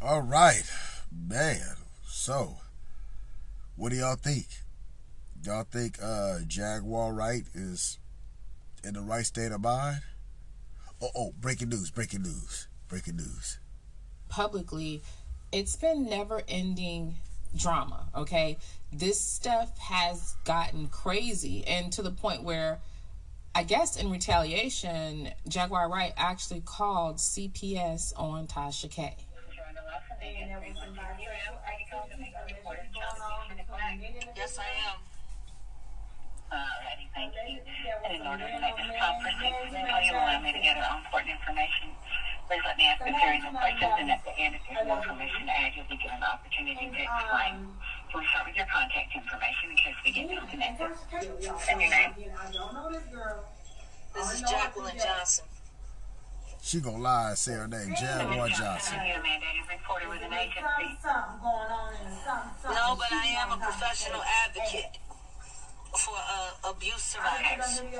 All right, man. So, what do y'all think? Y'all think uh, Jaguar Wright is in the right state of mind? Oh, oh, breaking news, breaking news, breaking news. Publicly, it's been never ending drama, okay? This stuff has gotten crazy and to the point where I guess in retaliation, Jaguar Wright actually called CPS on Tasha K. Yes, I am. Alrighty, thank you. And in order to make this conversation, you will allow me to gather important information. Please let me ask a series of questions, and at the end, if there's more information to add, you'll be given an opportunity to explain. So we start with your contact information in case we get disconnected. And your name. This is Jacqueline Johnson. She gonna lie and say her name, Jaguar Johnson. You're a mandated reporter with an agency. No, but I am a professional advocate for uh, abuse survivors. Okay.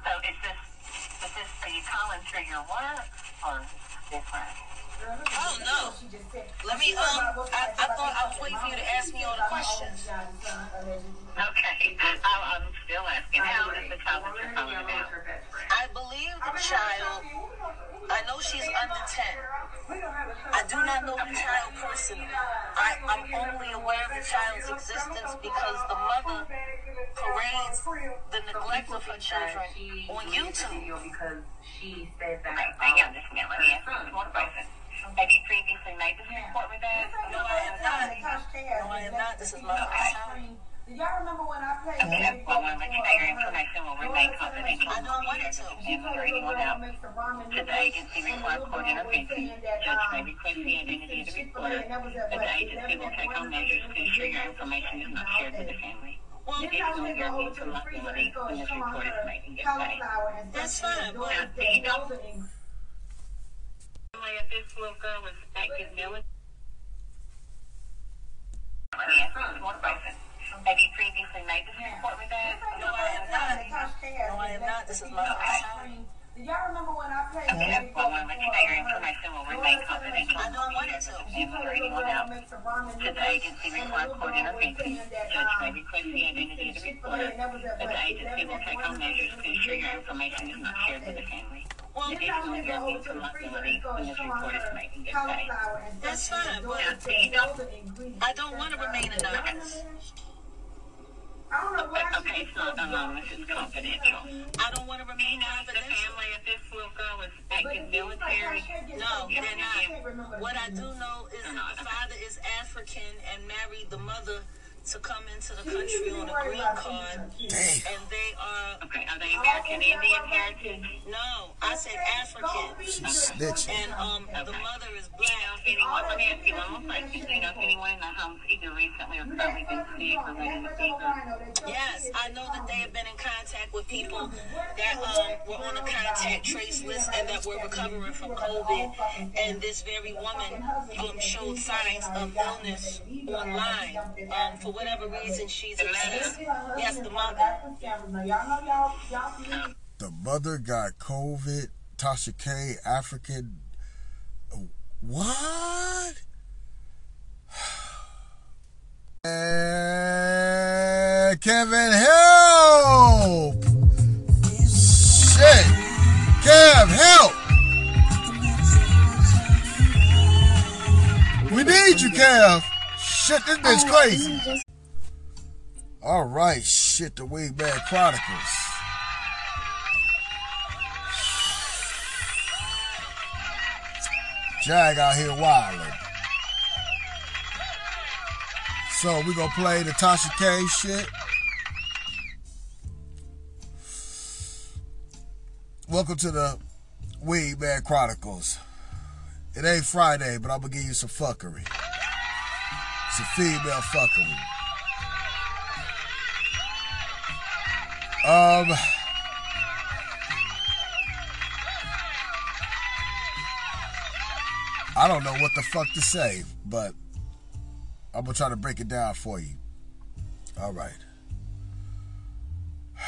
So is this, is this, are you calling through your work or different? Oh no. Let me um I, I thought I was waiting for you to ask me all the questions. Okay, I'm, I'm still asking, how old is the child that you're about? I believe the child I know she's under ten. I do not know the child personally. I, I'm only aware of the child's existence because the mother parades the neglect of her children on YouTube. Okay, hang on just a minute, let me ask you some more questions. Have you previously made this report with us? No, I am not. No, I am not. This is my first time. Do y'all remember when I played? Okay, that's why I want to let you know your information will remain confidential. I don't want it to. And or anyone else. Should the agency require court intervention, judge may request the identity of the reporter, but the agency will take all measures to ensure your information is not shared with the family. Additionally, your need for liability when this report is made and gets paid. That's fine, but Now, do you know if this little girl was active military? Let me ask you some more questions. Have you previously made this report with us? no, I am not. No, I am not. This is my first time. Do y'all remember when I played? Okay, that's why I want to let you know your information will remain confidential. I don't want it to. And or anyone else. Should the agency require court intervention, judge may request the identity of the reporter, but the agency will take all measures to ensure your information is not shared with the family. Additionally, your need for liability when this report is made and gets. That's fine, but Now, do you know? I don't want to remain anonymous. I don't know But, why she okay, just it's not anonymous, it's confidential. I don't want to remain know if the family of this little girl is active military? No, they're not. What I do know is that the father is African and married the mother to come into the country on a green card, Damn. and they are Okay, are they American Indian heritage? no, I said African, She snitching. and um the mother is Do you know black. if anyone, let me ask you one more question. Do you know if anyone in the house either recently or currently been sick or running a fever? Yes, I know that they have been in contact with people that um, were on the contact trace list and that were recovering from COVID. And this very woman um, showed signs of illness online. Um, for whatever reason, she's upset. Yes, the mother. The mother got COVID. Tasha K, African. What? And Kevin, help! Shit! Kev, help! We need you, Kev. Shit, this bitch crazy. All right, shit, the Wingman Chronicles. Jag out here wilding. So we gonna play the Tasha K shit. Welcome to the Weed Man Chronicles. It ain't Friday, but I'm gonna give you some fuckery. Some female fuckery. Um. I don't know what the fuck to say, but I'm gonna try to break it down for you. All right.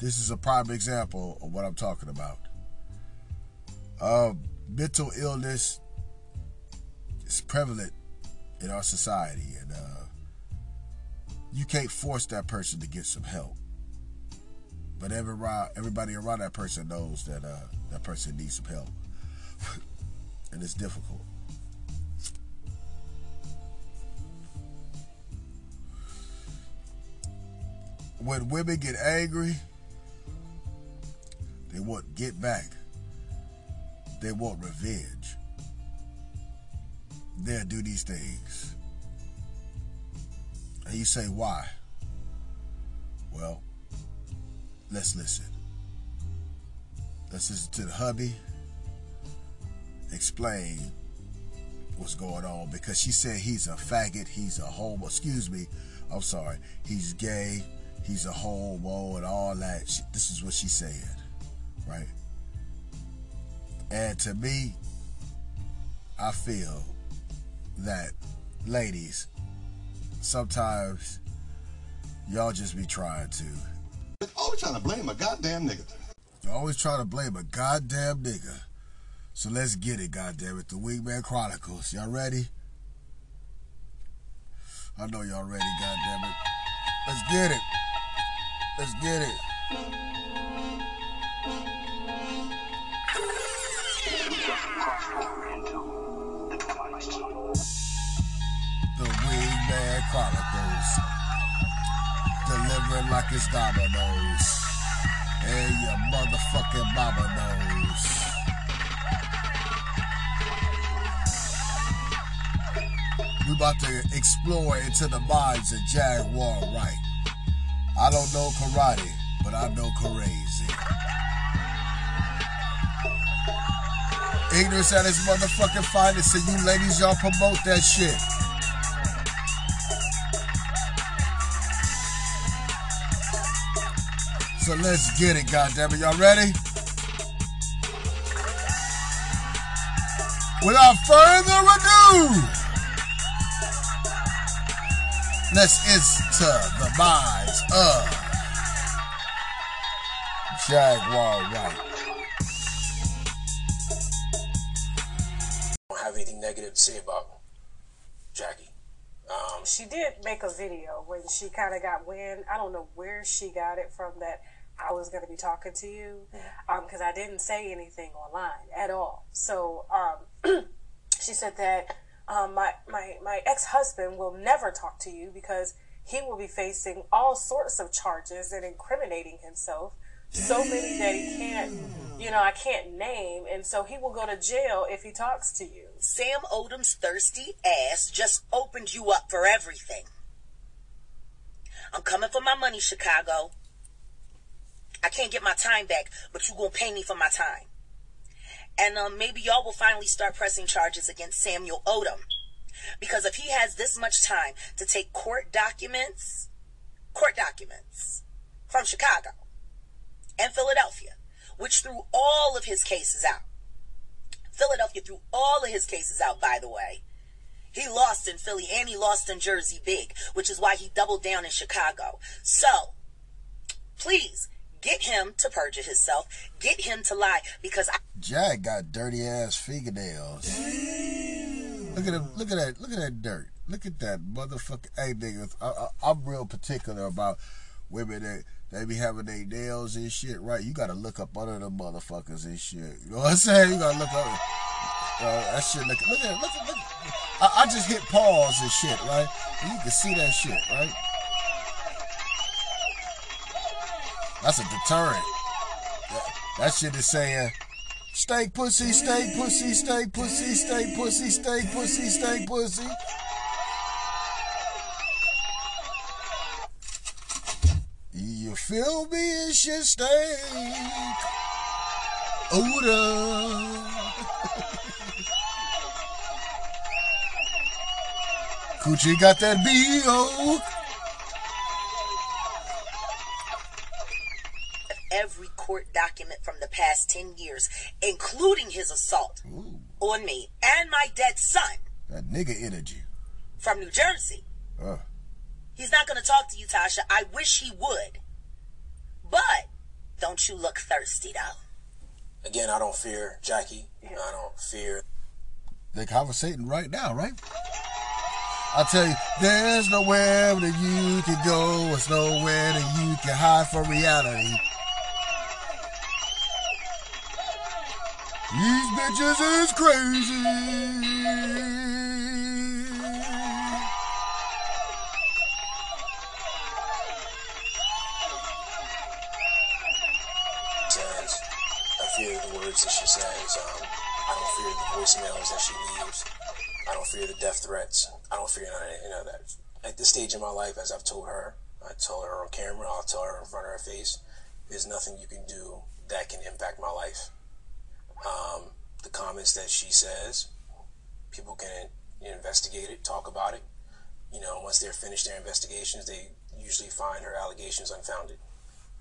This is a prime example of what I'm talking about. Uh, mental illness is prevalent in our society, and uh, you can't force that person to get some help. But every, everybody around that person knows that uh, that person needs some help, and it's difficult. When women get angry, they want get back. They want revenge. They'll do these things. And you say, why? Well, let's listen. Let's listen to the hubby explain what's going on because she said he's a faggot, he's a homo. Excuse me, I'm sorry. He's gay, he's a homo, and all that. She, this is what she said, right? And to me, I feel that, ladies, sometimes y'all just be trying to. Always trying to blame a goddamn nigga. You always try to blame a goddamn nigga. So let's get it, goddamn it. The Wingman Chronicles. Y'all ready? I know y'all ready, goddamn it. Let's get it. Let's get it. Wingman Chronicles. Delivering like it's dominoes. And your motherfucking mama knows. We about to explore into the minds of Jaguar Wright. I don't know karate, but I know crazy. Ignorance at its motherfucking finest, so you ladies, y'all promote that shit. So let's get it, goddammit. Y'all ready? Without further ado, let's enter the minds of Jaguar Wright. don't have anything negative to say about Jackie. Um, she did make a video when she kind of got wind. I don't know where she got it from that I was going to be talking to you because I didn't say anything online at all. So um, she said that um, my my my ex husband will never talk to you because he will be facing all sorts of charges and incriminating himself. So many that he can't, you know, I can't name, and so he will go to jail if he talks to you. Sam Odom's thirsty ass just opened you up for everything. I'm coming for my money, Chicago. I can't get my time back, but you gonna pay me for my time. And um, maybe y'all will finally start pressing charges against Samuel Odom. Because if he has this much time to take court documents, court documents from Chicago and Philadelphia, which threw all of his cases out. Philadelphia threw all of his cases out, by the way. He lost in Philly and he lost in Jersey big, which is why he doubled down in Chicago. So, please get him to perjure himself. Get him to lie because I. Jack got dirty ass fingernails. Look at him. Look at that. Look at that dirt. Look at that motherfucker. Hey, niggas, I, I'm real particular about women that they be having their nails and shit. Right? You gotta look up under the motherfuckers and shit. You know what I'm saying? You gotta look up. Uh, that shit. Look, look at. Look at. Look. I, I just hit pause and shit. Right? And you can see that shit. Right? That's a deterrent. That, that shit is saying. Steak pussy, steak pussy, steak pussy, steak pussy, steak pussy, steak pussy. You feel me? It's your steak. Odor. Coochie got that B.O. every court document from the past 10 years, including his assault Ooh, on me and my dead son that nigga energy. from New Jersey. Uh, He's not going to talk to you, Tasha. I wish he would. But don't you look thirsty, though. again, I don't fear Jackie. I don't fear. They're conversating right now, right? I tell you, there's nowhere that you can go. There's nowhere that you can hide from reality. These bitches is crazy. says, I fear the words that she says. Um, I don't fear the voicemails that she leaves. I don't fear the death threats. I don't fear none of you know that. At this stage in my life, as I've told her, I told her on camera, I'll tell her in front of her face, there's nothing you can do that can impact my life. Um, the comments that she says, people can investigate it, talk about it. You know, once they're finished their investigations, they usually find her allegations unfounded.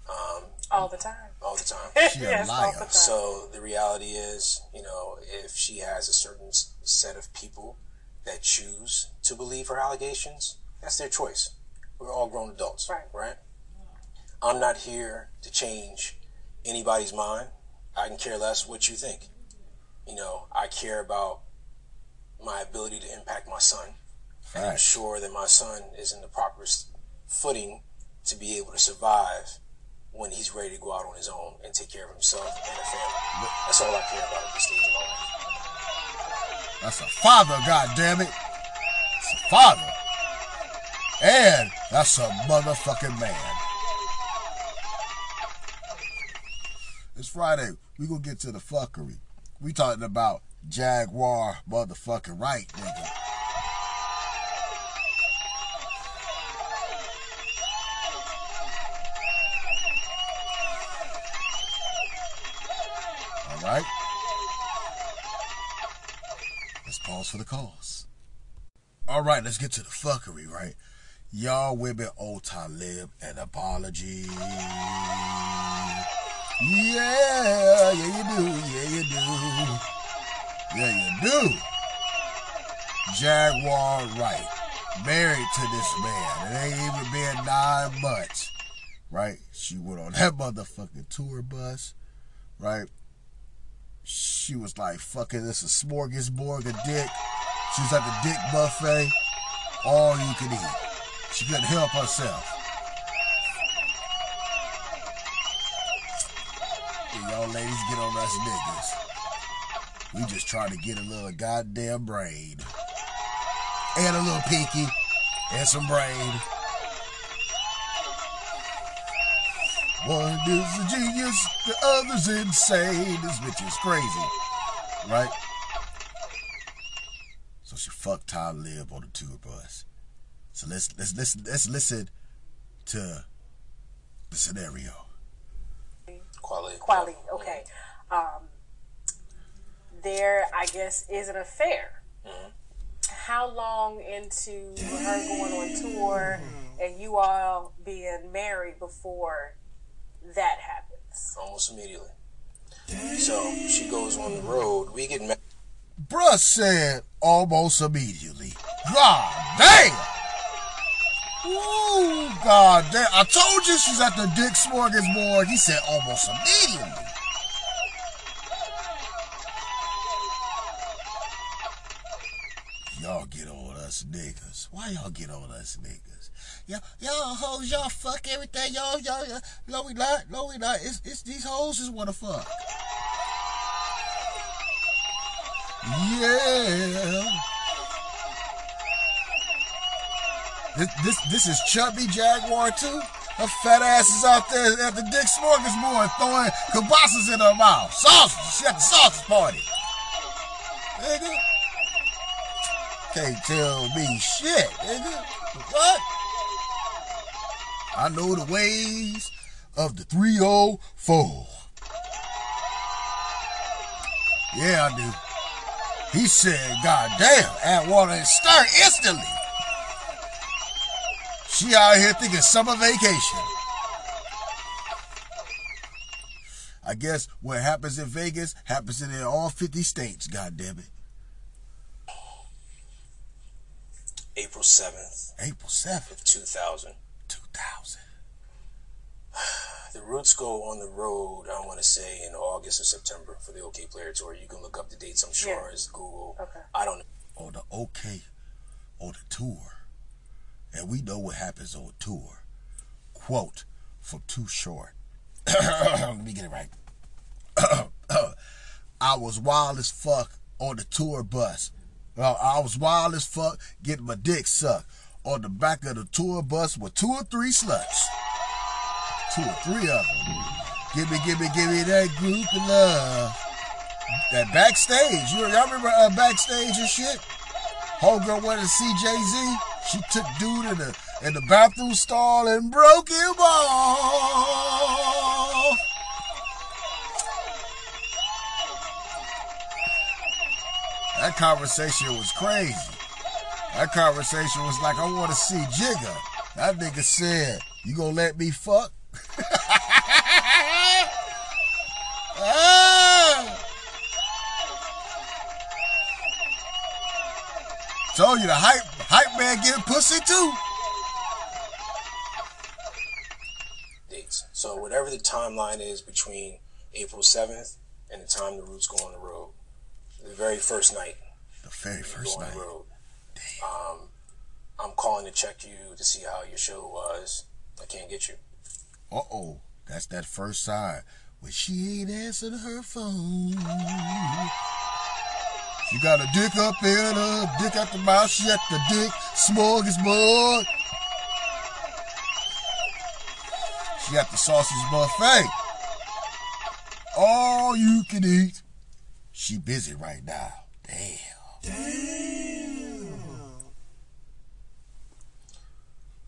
Um, All the time. all the time. She a yes, all liar. the time. So the reality is, you know, if she has a certain set of people that choose to believe her allegations, that's their choice. We're all grown adults, Right. right? I'm not here to change anybody's mind. I can care less what you think. You know, I care about my ability to impact my son and Facts. ensure that my son is in the proper footing to be able to survive when he's ready to go out on his own and take care of himself and the family. That's all I care about at this stage of my life. That's a father, goddammit. It's a father. And that's a motherfucking man. It's Friday. We gonna get to the fuckery. We talking about Jaguar motherfucking right, nigga. All right. Let's pause for the cause. All right, let's get to the fuckery, right? Y'all women owe Talib an apology. Yeah, yeah you do, yeah you do. Yeah you do. Jaguar Wright, married to this man. It ain't even been nine months, right? She went on that motherfucking tour bus, right? She was like, fucking this a smorgasbord of dick. She was at the dick buffet, all you could eat. She couldn't help herself. Ladies get on us niggas. We just trying to get a little goddamn brain. And a little pinky. And some brain. One is a genius, the other's insane. This bitch is crazy. Right? So she fucked Talib on the tour bus. So let's let's listen let's listen to the scenario. Quality. Quality, okay. Um, there, I guess, is an affair. How long into her going on tour and you all being married before that happens? Almost immediately. So she goes on the road. We get married. Bruh said almost immediately. God damn! Ooh, god damn. I told you she's at the Dick Smorgasbord. He said almost immediately. Y'all get on us niggas. Why y'all get on us niggas? Y'all, y'all hoes, y'all fuck everything. Y'all, y'all, y'all. No, we not. No, we not. It's, it's these hoes just wanna fuck. Yeah. This, this this is chubby Jaguar too. Her fat ass is out there at the Dick Smorgasbord throwing kibosses in her mouth. Sausage. She at the sausage party. Nigga. Can't tell me shit, nigga. What? I know the ways of the 304. Yeah, I do. He said, God damn, add water and stir instantly. She out here thinking summer vacation. I guess what happens in Vegas happens in all 50 states, God damn it. April 7th April 7th, of 2000. 2000. The Roots go on the road, I want to say, in August or September for the Okayplayer Tour. You can look up the dates, I'm sure, Yeah. as Google. Okay. I don't know. on the OK on the tour. And we know what happens on tour. Quote from Too Short. Let me get it right. I was wild as fuck on the tour bus. Uh, I was wild as fuck getting my dick sucked on the back of the tour bus with two or three sluts. Two or three of them. Give me, give me, give me that group of love. That backstage, you y'all remember uh, backstage and shit? Homegirl went to see Jay Z. She took dude in the in the bathroom stall and broke him off. That conversation was crazy. That conversation was like, I want to see Jigga. That nigga said, You gonna let me fuck? Ah! Told you the hype hype man getting pussy too. dates. So whatever the timeline is between April 7th and the time the Roots go on the road, the very first night The very first night. the road, um, I'm calling to check you to see how your show was. I can't get you. Uh oh, that's that first sign when she ain't answering her phone. She got a dick up in her, dick out the mouth. She at the dick smorgasbord. She at the sausage buffet. All you can eat. She busy right now. Damn. Damn.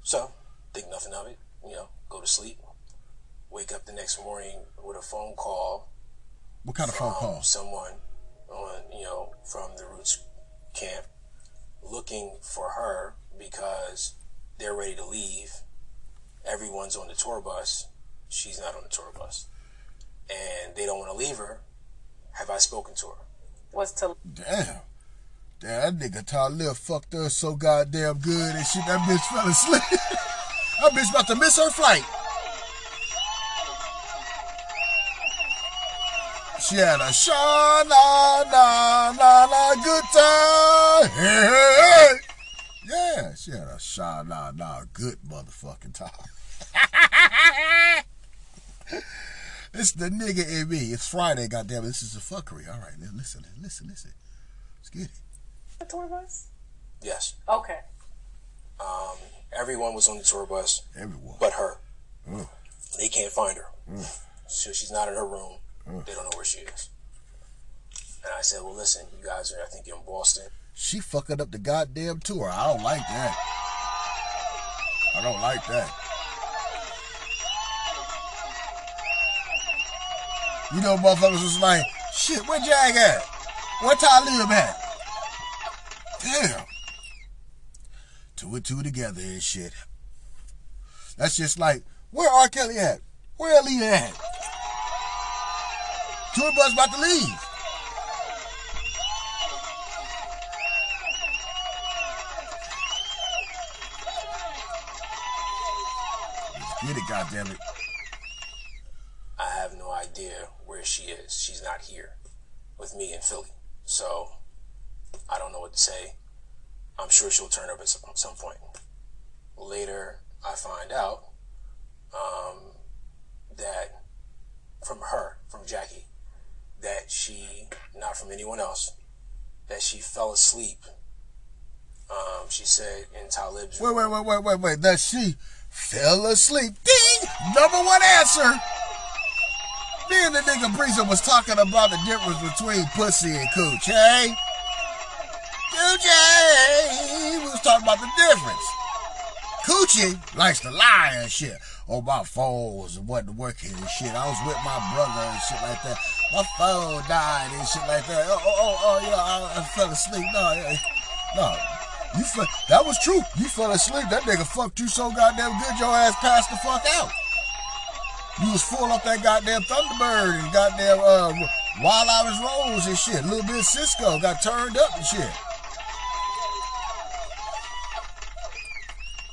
So, think nothing of it. You know, go to sleep. Wake up the next morning with a phone call What kind of phone call? someone on, you know, from the Roots camp looking for her because they're ready to leave. Everyone's on the tour bus. She's not on the tour bus. And they don't want to leave her. Have I spoken to her? Was to Damn. Damn, that nigga Talib fucked her so goddamn good and shit. That bitch fell asleep. that bitch about to miss her flight. She had a sha na na na na good time. Hey, hey, hey. Yeah, she had a sha na na good motherfucking time. it's the nigga in me. It's Friday, goddamn it. This is a fuckery. All right, now listen, listen, listen. Let's get it. the tour bus? Yes. Okay. Um, everyone was on the tour bus Everyone. but her. Mm. They can't find her. So she's not in her room. They don't know where she is. And I said, well, listen, you guys are, I think, in Boston. She fucking up the goddamn tour. I don't like that. I don't like that. You know, motherfuckers was like, shit, where Jag at? Where Talib at? Damn. Two and two together and shit. That's just like, where R. Kelly at? Where Aaliyah at? Tour bus about to leave. Get it, goddamn it. I have no idea where she is. She's not here with me in Philly. So I don't know what to say. I'm sure she'll turn up at some, point. Later, I find out um, that from her, from Jackie, that she, not from anyone else, that she fell asleep. Um, she said in Talib's Wait, wait, wait, wait, wait, wait. That she fell asleep. Ding! Number one answer. Me and the nigga Breezer was talking about the difference between pussy and cooch, hey? Coochie! We was talking about the difference. Coochie likes to lie and shit. Oh, my phone was wasn't working and shit. I was with my brother and shit like that. My phone died and shit like that. Oh, oh, oh, oh yeah, I, I fell asleep. No, yeah, no. You fell, that was true. You fell asleep. That nigga fucked you so goddamn good, your ass passed the fuck out. You was full up that goddamn Thunderbird and goddamn uh, Wild Irish Rose and shit. Little bit of Cisco got turned up and shit.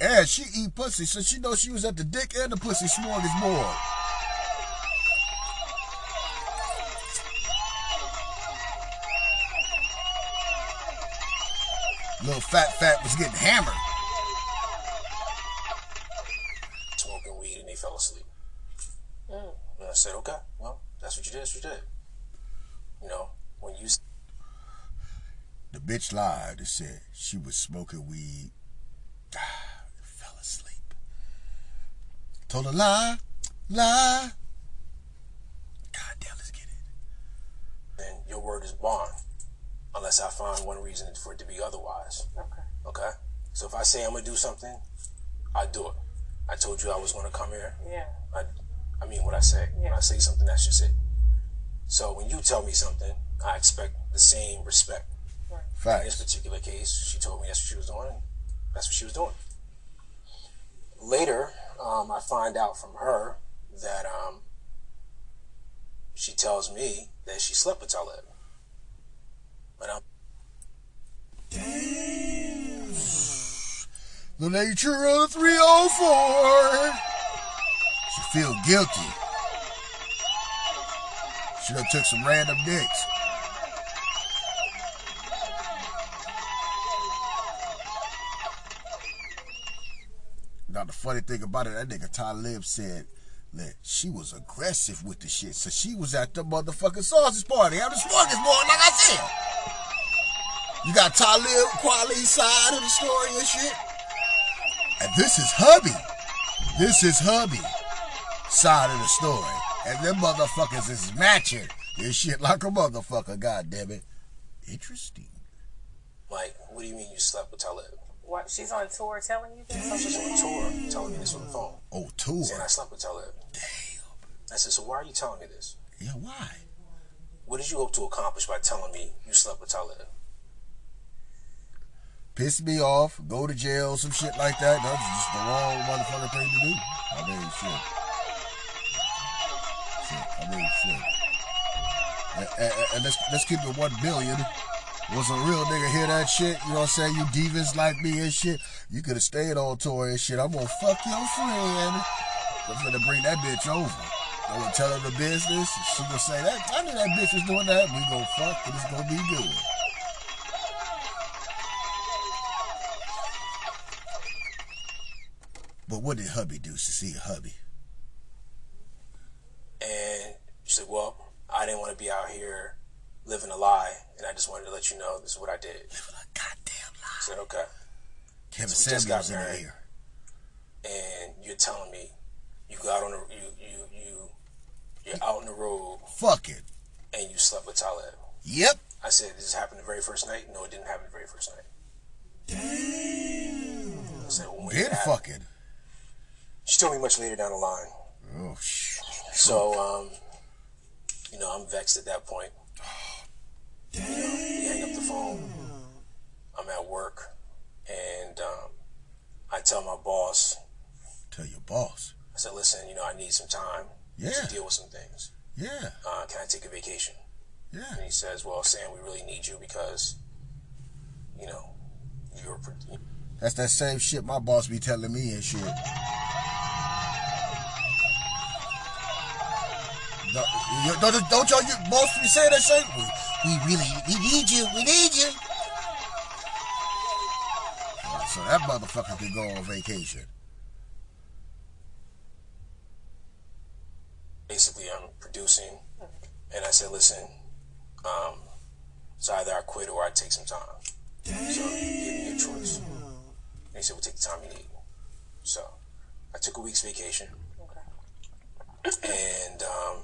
And she eat pussy, so she know she was at the dick and the pussy smorgasbord. Little fat fat was getting hammered. Smoking weed and he fell asleep. Mm. And I said, okay, well, that's what you did, that's what you did. You know, when you... The bitch lied and said she was smoking weed. fell asleep. Told a lie, lie. God damn, let's get it. then your word is bond, unless I find one reason for it to be otherwise. Okay. Okay? So if I say I'm gonna do something, I do it. I told you I was gonna come here. Yeah. I, I mean what I say. When Yeah. I say something, that's just it. So when you tell me something, I expect the same respect. Right. In this particular case, she told me that's what she was doing. That's what she was doing. Later, um, I find out from her that um, she tells me that she slept with Talib. But I'm The nature of 304. She feel guilty. She done took some random dicks. Now the funny thing about it, that nigga Talib said that she was aggressive with the shit. So she was at the motherfucking sausage party. Having smorgasbord, like I said. You got Talib Kweli side of the story and shit. And this is hubby. This is hubby side of the story. And them motherfuckers is matching this shit like a motherfucker, god damn it. Interesting. like, what do you mean you slept with Talib? What? She's on tour telling you this? She's on tour telling me this on the phone. Oh, tour. Saying I slept with Talib. Damn. I said, so why are you telling me this? Yeah, why? What did you hope to accomplish by telling me you slept with Talib? Piss me off, go to jail, some shit like that. That's just the wrong motherfucking thing to do. I mean, shit. Shit, I mean, shit. And, and- and let's, let's keep it one billion. Was a real nigga hear that shit, you know what I'm saying? You divas like me and shit. You could have stayed on tour and shit. I'm gonna fuck your friend. I'm gonna bring that bitch over. I'm gonna tell her the business. She gonna say that. I knew that bitch was doing that. We gonna fuck and it's gonna be good. But what did hubby do? To see a hubby. And she said, well, I didn't want to be out here living a lie, and I just wanted to let you know this is what I did. Living a goddamn I lie. said, okay. Kevin So we just got Samuels in the married. air. And you're telling me you got on the you you you you're out on the road Fuck it. and you slept with Talib. Yep. I said, this happened the very first night? No, it didn't happen the very first night. Damn. I said, well, did Did it happen? fucking. She told me much later down the line. Oh shit. So, um, you know, I'm vexed at that point. Know, hang up the phone. I'm at work, and um, I tell my boss, Tell your boss. I said, listen, you know, I need some time Yeah. to deal with some things. Yeah. Uh, can I take a vacation? Yeah. And he says, well, Sam, we really need you because, you know, you're. That's that same shit my boss be telling me and shit. Don't, you- don't, don't y'all you boss be saying that shit? We, we really we need you. We need you. So that motherfucker can go on vacation. basically I'm producing, and I said, listen, um, it's either I quit or I take some time. So you give me a choice. And he said, "We'll take the time you need. So I took a week's vacation and um,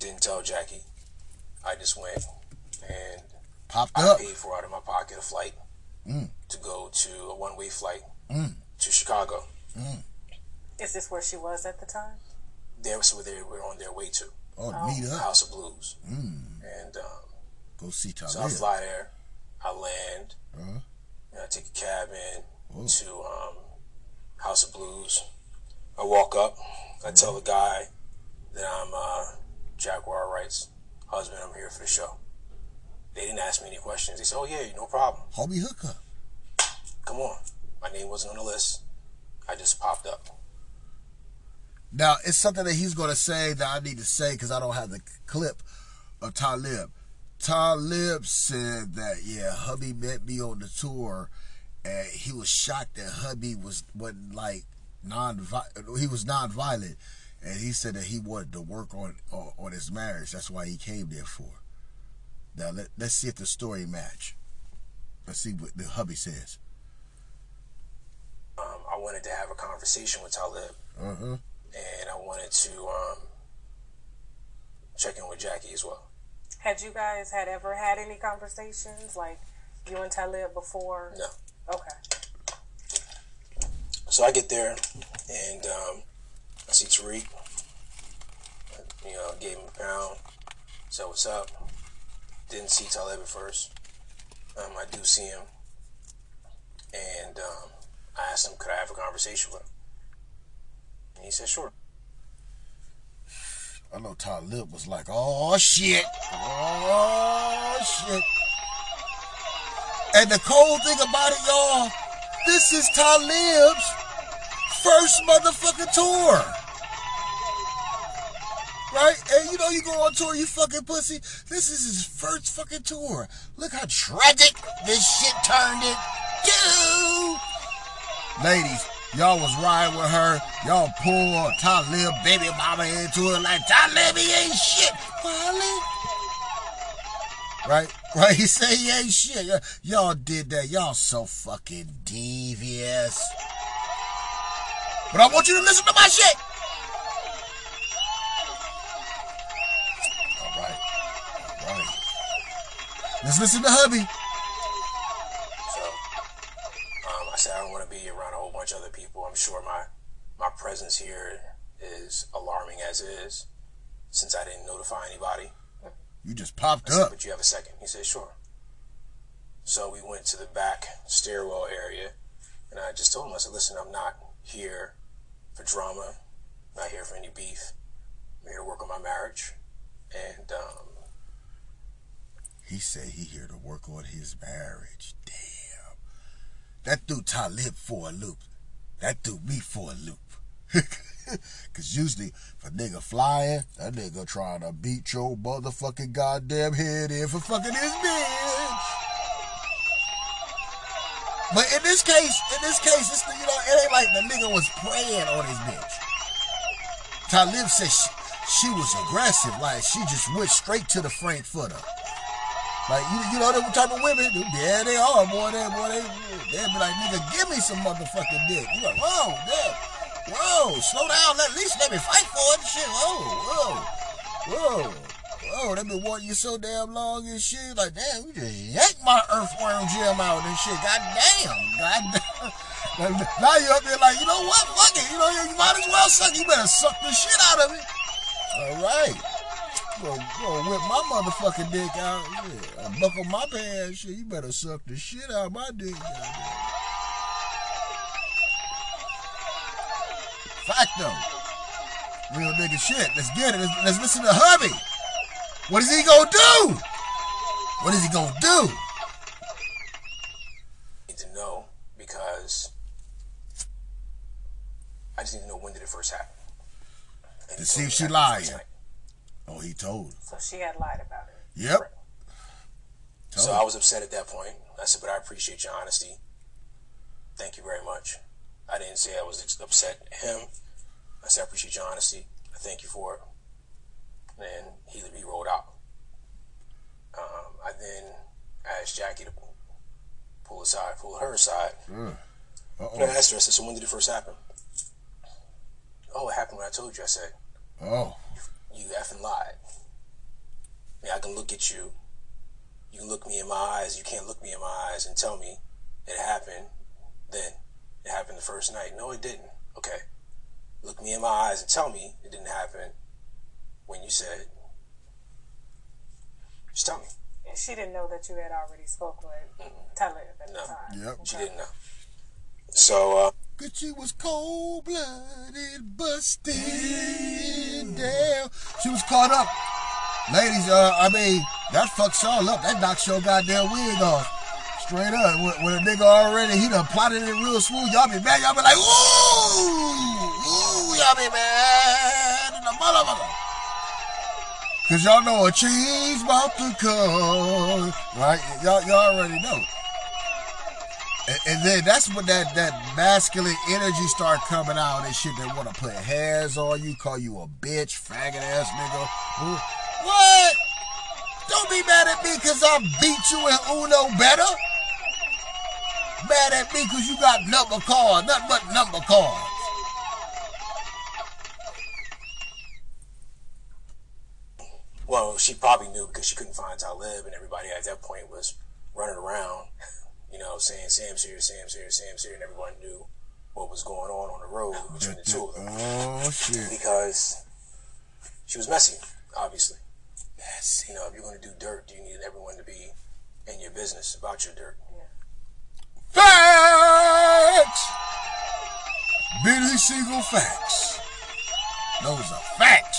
didn't tell Jackie. I just went and Popped I up. paid for out of my pocket a flight Mm. to go to a one-way flight Mm. to Chicago. Is this where she was at the time? There was where they were on their way to Oh, to meet up. House of Blues, Mm. and um, Go see So I fly there, I land, Uh-huh. and I take a cab in Whoa. to um, House of Blues. I walk up, I tell the guy that I'm uh, Jaguar Wright's husband. I'm here for the show. They didn't ask me any questions. They said, "Oh yeah, no problem. Homie hookup. Come on." My name wasn't on the list. I just popped up. Now, it's something that he's going to say that I need to say because I don't have the clip of Talib. Talib said that yeah, hubby met me on the tour, and he was shocked that hubby was wasn't like non he was non-violent, and he said that he wanted to work on on, on his marriage. That's why he came there for. Now let, let's see if the story match. Let's see what the hubby says. Um, I wanted to have a conversation with Talib, Uh-huh. and I wanted to um, check in with Jackie as well. Had you guys had ever had any conversations like you and Talib before? No. Okay. So I get there, and um, I see Tariq. You know, gave him a pound. So what's up? Didn't see Talib at first. Um, I do see him, and um, I asked him, could I have a conversation with him? And he said, sure. I know Talib was like, oh shit. Oh shit. And the cold thing about it, y'all, this is Talib's first motherfucking tour. Right? And you know you go on tour, you fucking pussy. This is his first fucking tour. Look how tragic this shit turned into. Ladies, y'all was riding with her. Y'all pulled Talib baby mama into it like Talib he ain't shit. Right? Right? He say he ain't shit. Y'all did that. Y'all so fucking devious. But I want you to listen to my shit. Let's listen to hubby. So um, I said I don't want to be around a whole bunch of other people. I'm sure my my presence here is alarming as is, since I didn't notify anybody. You just popped said, up. but you have a second. He said, sure. So we went to the back stairwell area, and I just told him, I said, listen, I'm not here for drama, not here for any beef. I'm here to work on my marriage. And um, He said he here to work on his marriage. Damn. That dude Talib for a loop. That dude me for a loop. Cause usually if a nigga flying, that nigga trying to beat your motherfucking goddamn head in for fucking his bitch. But in this case, in this case, it's the, you know, it ain't like the nigga was praying on his bitch. Talib said she, she was aggressive, like she just went straight to the Frankfurter. Like you, you know them type of women. Yeah, they are, boy. They, boy, they, they be like, nigga, give me some motherfucking dick. You like, whoa, damn, whoa, slow down. At least let me fight for it. Shit, whoa, whoa, whoa, whoa. They been wanting you so damn long and shit. Like, damn, you just yank my earthworm gem out and shit. God damn, god damn. Now you up there like, you know what? Fuck it. You know, you might as well suck. You better suck the shit out of it. All right. Go, go whip my motherfucking dick out. Yeah, I buckle my pants. Shit, you better suck the shit out of my dick. goddamn. Fact though. Real nigga shit. Let's get it. Let's, let's listen to hubby. What is he gonna do? What is he gonna do? need to know because I just need to know when did it first happen. And To see if she it happened the first lying. night. Oh, he told. So she had lied about it. Yep. So I was upset at that point. I said, but I appreciate your honesty. Thank you very much. I didn't say I was upset at him. I said, I appreciate your honesty. I thank you for it. And he, he rolled out. Um, I then asked Jackie to pull aside, pull her aside. And I Uh-oh. asked her, I said, so when did it first happen? Oh, it happened when I told you. I said, Oh. You effing lied. I mean, I can look at you. You can look me in my eyes. You can't look me in my eyes and tell me it happened then. It happened the first night. No, it didn't. Okay. Look me in my eyes and tell me it didn't happen when you said. Just tell me. She didn't know that you had already spoke with Talib at No. the time. Yep. She didn't know. So, uh, But she was cold blooded, busted down. She was caught up. Ladies, uh, I mean, that fucks y'all up. That knocks your goddamn wig off. Straight up. When, when a nigga already, he done plotted it real smooth, y'all be mad. Y'all be like, ooh, ooh, y'all be mad. in the motherfucker. Cause y'all know a change about to come. Right? Y'all, y'all already know. And, and then that's when that, that masculine energy start coming out and shit. They want to put hands on you, call you a bitch, faggot ass nigga. What? Don't be mad at me because I beat you in Uno better. Mad at me because you got number cards, nothing but number cards. Well, she probably knew because she couldn't find Talib, and everybody at that point was running around, you know, saying Sam's here, Sam's here, Sam's here, and everyone knew what was going on on the road between the two of them Oh shit. because she was messy, obviously. Messy. You know, if you're going to do dirt, you need everyone to be in your business about your dirt. Facts! Billy Siegel facts. Those are facts.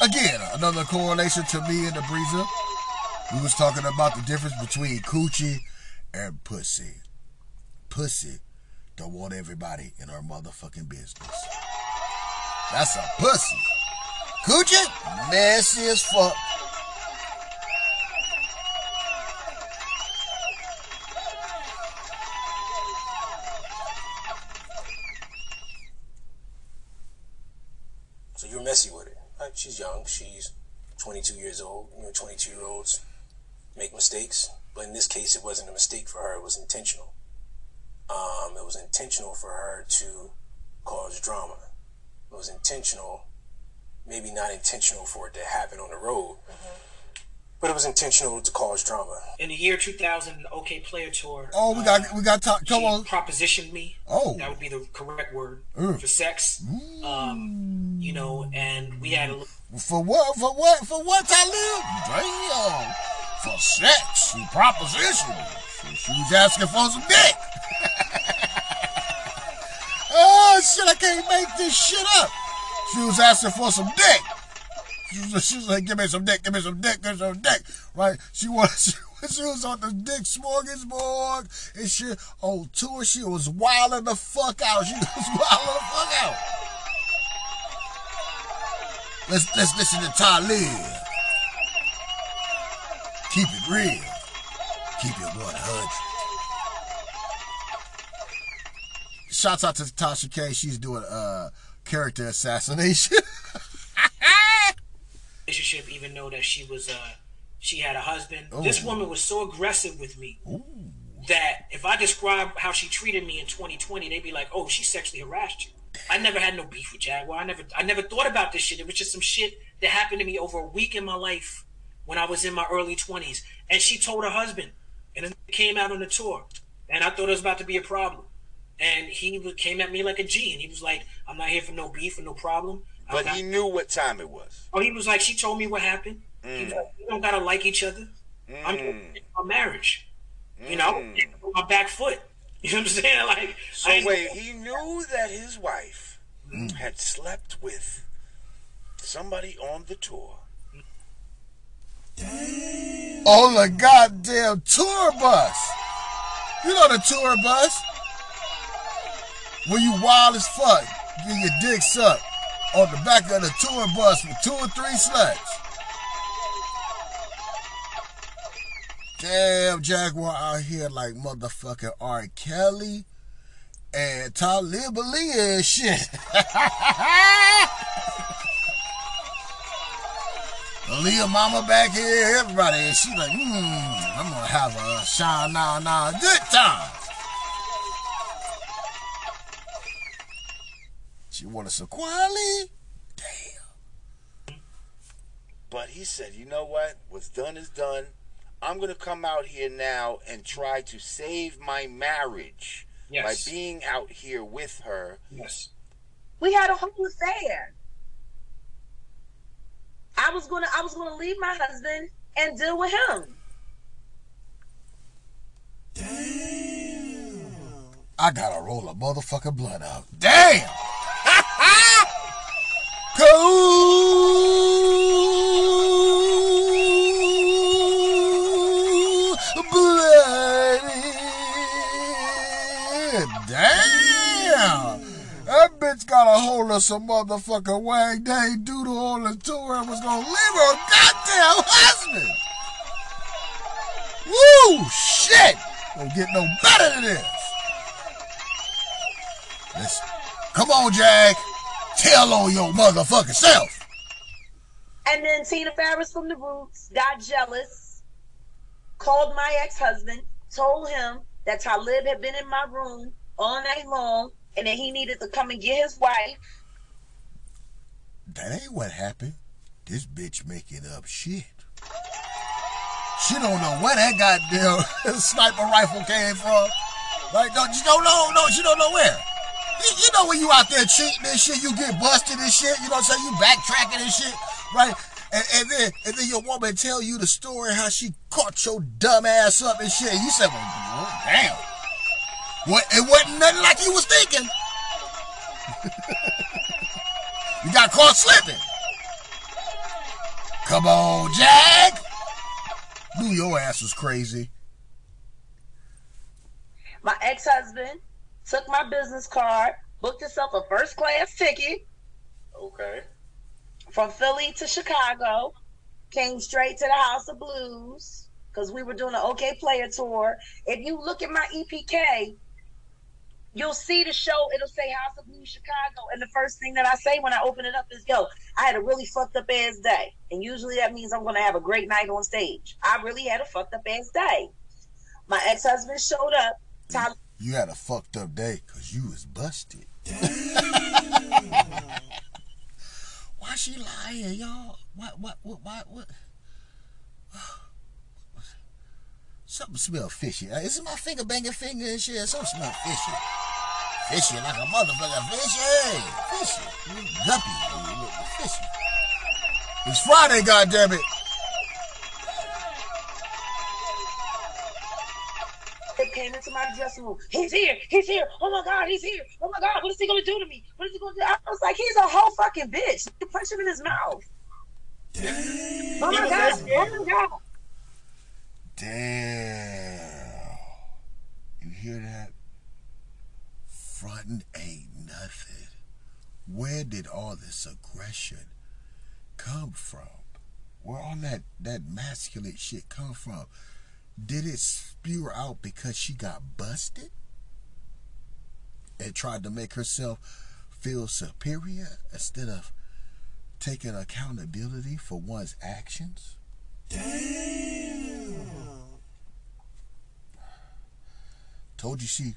Again, another correlation to me and the breezer. We was talking about the difference between coochie and pussy. Pussy don't want everybody in her motherfucking business. That's a pussy. Coochie, messy as fuck. So you're messy with it. She's young. She's 22 years old. You know, 22 year olds make mistakes. But in this case, it wasn't a mistake for her. It was intentional. Um, it was intentional for her to cause drama. It was intentional, maybe not intentional for it to happen on the road, but it was intentional to cause drama. In the year 2000, Okayplayer Tour. Oh, we got we got talk. Come she on. propositioned me. Oh. That would be the correct word Mm. for sex. Um, you know, and we had a little. For what? For what? For what? Talib? Damn. For sex. She propositioned. She, she was asking for some dick. oh shit! I can't make this shit up. She was asking for some dick. She was, like, "Give me some dick. Give me some dick. Give me some dick." Right? She was. She, was on the dick smorgasbord and shit on tour. She was wilding the fuck out. She was wilding the fuck out. Let's let's listen to Talib. Keep it real. Keep it 100. Shouts out to Tasha K. She's doing uh character assassination. relationship, even though that she was uh she had a husband. Ooh. This woman was so aggressive with me that if I describe how she treated me in 2020, they'd be like, "Oh, she sexually harassed you." I never had no beef with Jaguar. I never I never thought about this shit. It was just some shit that happened to me over a week in my life when I was in my early 20s. And she told her husband, and it came out on the tour, and I thought it was about to be a problem. And he came at me like a G, and he was like, "I'm not here for no beef or no problem." I'm But not- he knew what time it was. Oh, he was like, she told me what happened. He was like, we don't gotta like each other. I'm Mm. just my marriage. You know, I'm on my back foot. You know what I'm saying? Like, So I wait, he knew that his wife had slept with somebody on the tour. on the goddamn tour bus. You know the tour bus? When you wild as fuck, get your dick sucked on the back of the tour bus with two or three sluts. Damn, Jaguar out here like motherfucking R. Kelly and Talib Aaliyah and shit. Aaliyah mama back here, everybody, and she like, hmm, I'm gonna have a shine now now good time. She wanted some quality. But he said, you know what? What's done is done. I'm going to come out here now and try to save my marriage Yes. by being out here with her. Yes. We had a whole affair. I was gonna I was gonna leave my husband and deal with him. Damn. I gotta roll a motherfucking blood out. Damn! Cold blooded. Damn! That bitch got a hold of some motherfucker wang dang doodle on the tour and was gonna leave her goddamn husband. Woo! Shit! Don't get no better than this. Listen. Come on, Jag. Tell on your motherfucking self. And then Tina Farris from the Roots got jealous, called my ex-husband, told him that Talib had been in my room all night long, and that he needed to come and get his wife. That ain't what happened. This bitch making up shit. She don't know where that goddamn sniper rifle came from. Like, don't, you don't know, no, she don't know where. You, you know when you out there cheating and shit, you get busted and shit, you know what I'm saying? You backtracking and shit, right? And, and then and then your woman tell you the story how she caught your dumb ass up and shit. You said, well, damn. What, it wasn't nothing like you was thinking. you got caught slipping. Come on, Jag. Knew your ass was crazy. My ex-husband took my business card, booked himself a first class ticket. Okay. From Philly to Chicago, came straight to the House of Blues because we were doing an Okayplayer tour. If you look at my EPK, you'll see the show. It'll say House of Blues Chicago, and the first thing that I say when I open it up is, "Yo, I had a really fucked up ass day," and usually that means I'm gonna have a great night on stage. I really had a fucked up ass day. My ex husband showed up. Tyler You had a fucked up day because you was busted. Why she lying, y'all? What, what, what, what, what? Something smell fishy. Uh, Is it my finger banging finger and shit? Something smell fishy. Fishy like a motherfucker. Fishy. Fishy. Guppy. Fishy. It's Friday, goddammit. They came into my dressing room. He's here. He's here. Oh my God, he's here. Oh my God, what is he gonna do to me? What is he gonna do? I was like, he's a whole fucking bitch. You punch him in his mouth. Oh my God. Oh my God. Damn. You hear that? Frontin' ain't nothing. Where did all this aggression come from? Where all that, that masculine shit come from? Did it spew her out because she got busted? And tried to make herself feel superior instead of taking accountability for one's actions? Damn. Told you she.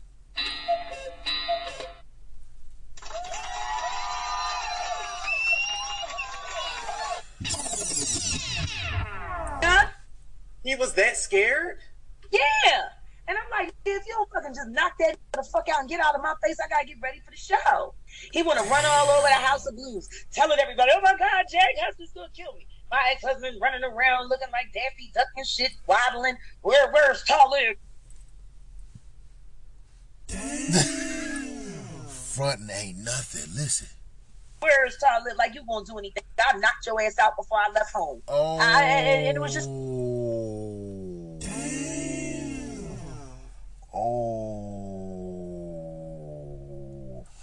He was that scared? Yeah. And I'm like, if you don't fucking just knock that the fuck out and get out of my face, I gotta get ready for the show. He wanna run all over the House of Blues, telling everybody, oh my God, Jack Husband's gonna kill me. My ex-husband running around looking like Daffy Duck and shit, waddling. Where, where's Talib? Frontin' ain't nothing. Listen. Where's Talib? Like you won't do anything. I knocked your ass out before I left home. Oh. I, and, and it was just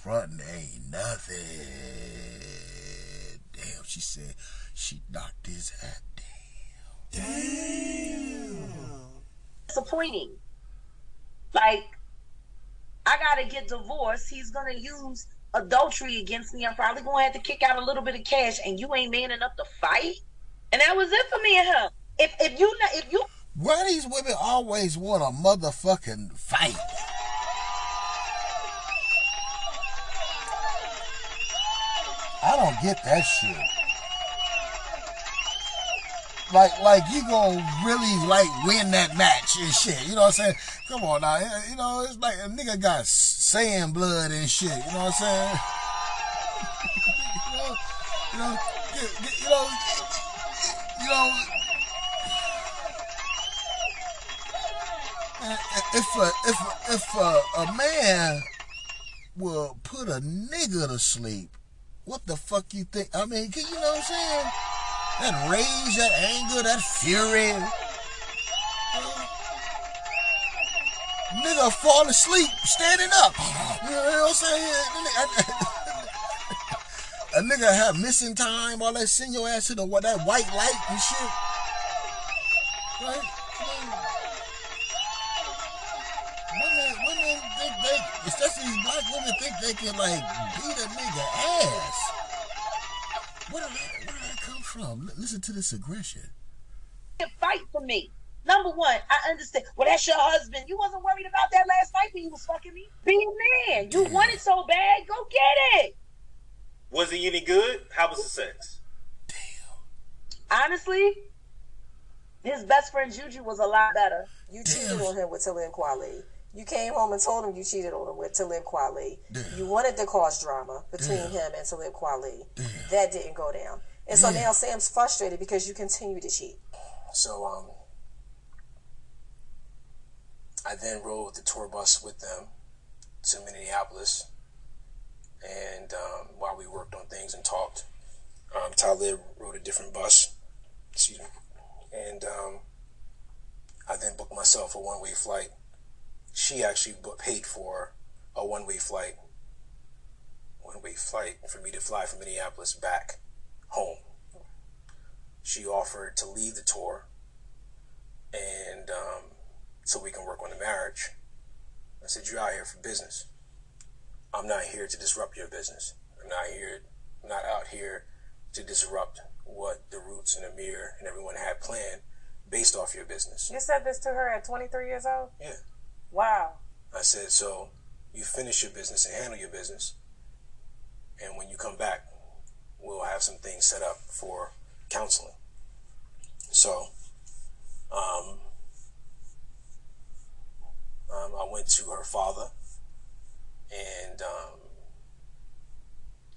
Oh. Frontin' ain't nothing. Damn, she said she knocked his hat down. Damn. disappointing. Like, I gotta get divorced. He's gonna use adultery against me. I'm probably gonna have to kick out a little bit of cash, and you ain't man enough to fight. And that was it for me and her. If if you not if you Why these women always want a motherfucking fight? Don't get that shit. Like, like you gonna really like win that match and shit. You know what I'm saying? Come on now. You know, it's like a nigga got sand blood and shit. You know what I'm saying? you know, you know, get, get, you know, you know. If a if a, if a, a man will put a nigga to sleep, what the fuck you think? I mean, can you know what I'm saying? That rage, that anger, that fury. Nigga fall asleep standing up. You know what I'm saying? a nigga have missing time, all that send your ass to the what that white light and shit. Right? Especially these black women, think they can like beat a nigga ass. Where did that, where did that come from? L- Listen to this aggression. fight for me. Number one, I understand. Well, that's your husband. You wasn't worried about that last night when you was fucking me. Be a man. You want it so bad, go get it. Was he any good? How was the sex? Damn. Honestly, his best friend Juju was a lot better. You cheated on him with Talib Kweli. You came home and told him you cheated on him with Talib Kweli. You wanted to cause drama between Damn. him and Talib Kweli. That didn't go down. And so now Sam's frustrated because you continue to cheat. So um, I then rode the tour bus with them to Minneapolis, and um, while we worked on things and talked, um, Talib rode a different bus. Excuse me, and um, I then booked myself a one-way flight. She actually paid for a one-way flight, one-way flight for me to fly from Minneapolis back home. She offered to leave the tour and um, so we can work on the marriage. I said, "You're out here for business. I'm not here to disrupt your business. I'm not here, I'm not out here to disrupt what the Roots and Ahmir and everyone had planned based off your business." You said this to her at 23 years old? Yeah. Wow. I said, "So you finish your business and handle your business, and when you come back, we'll have some things set up for counseling." So, um, um, I went to her father and um,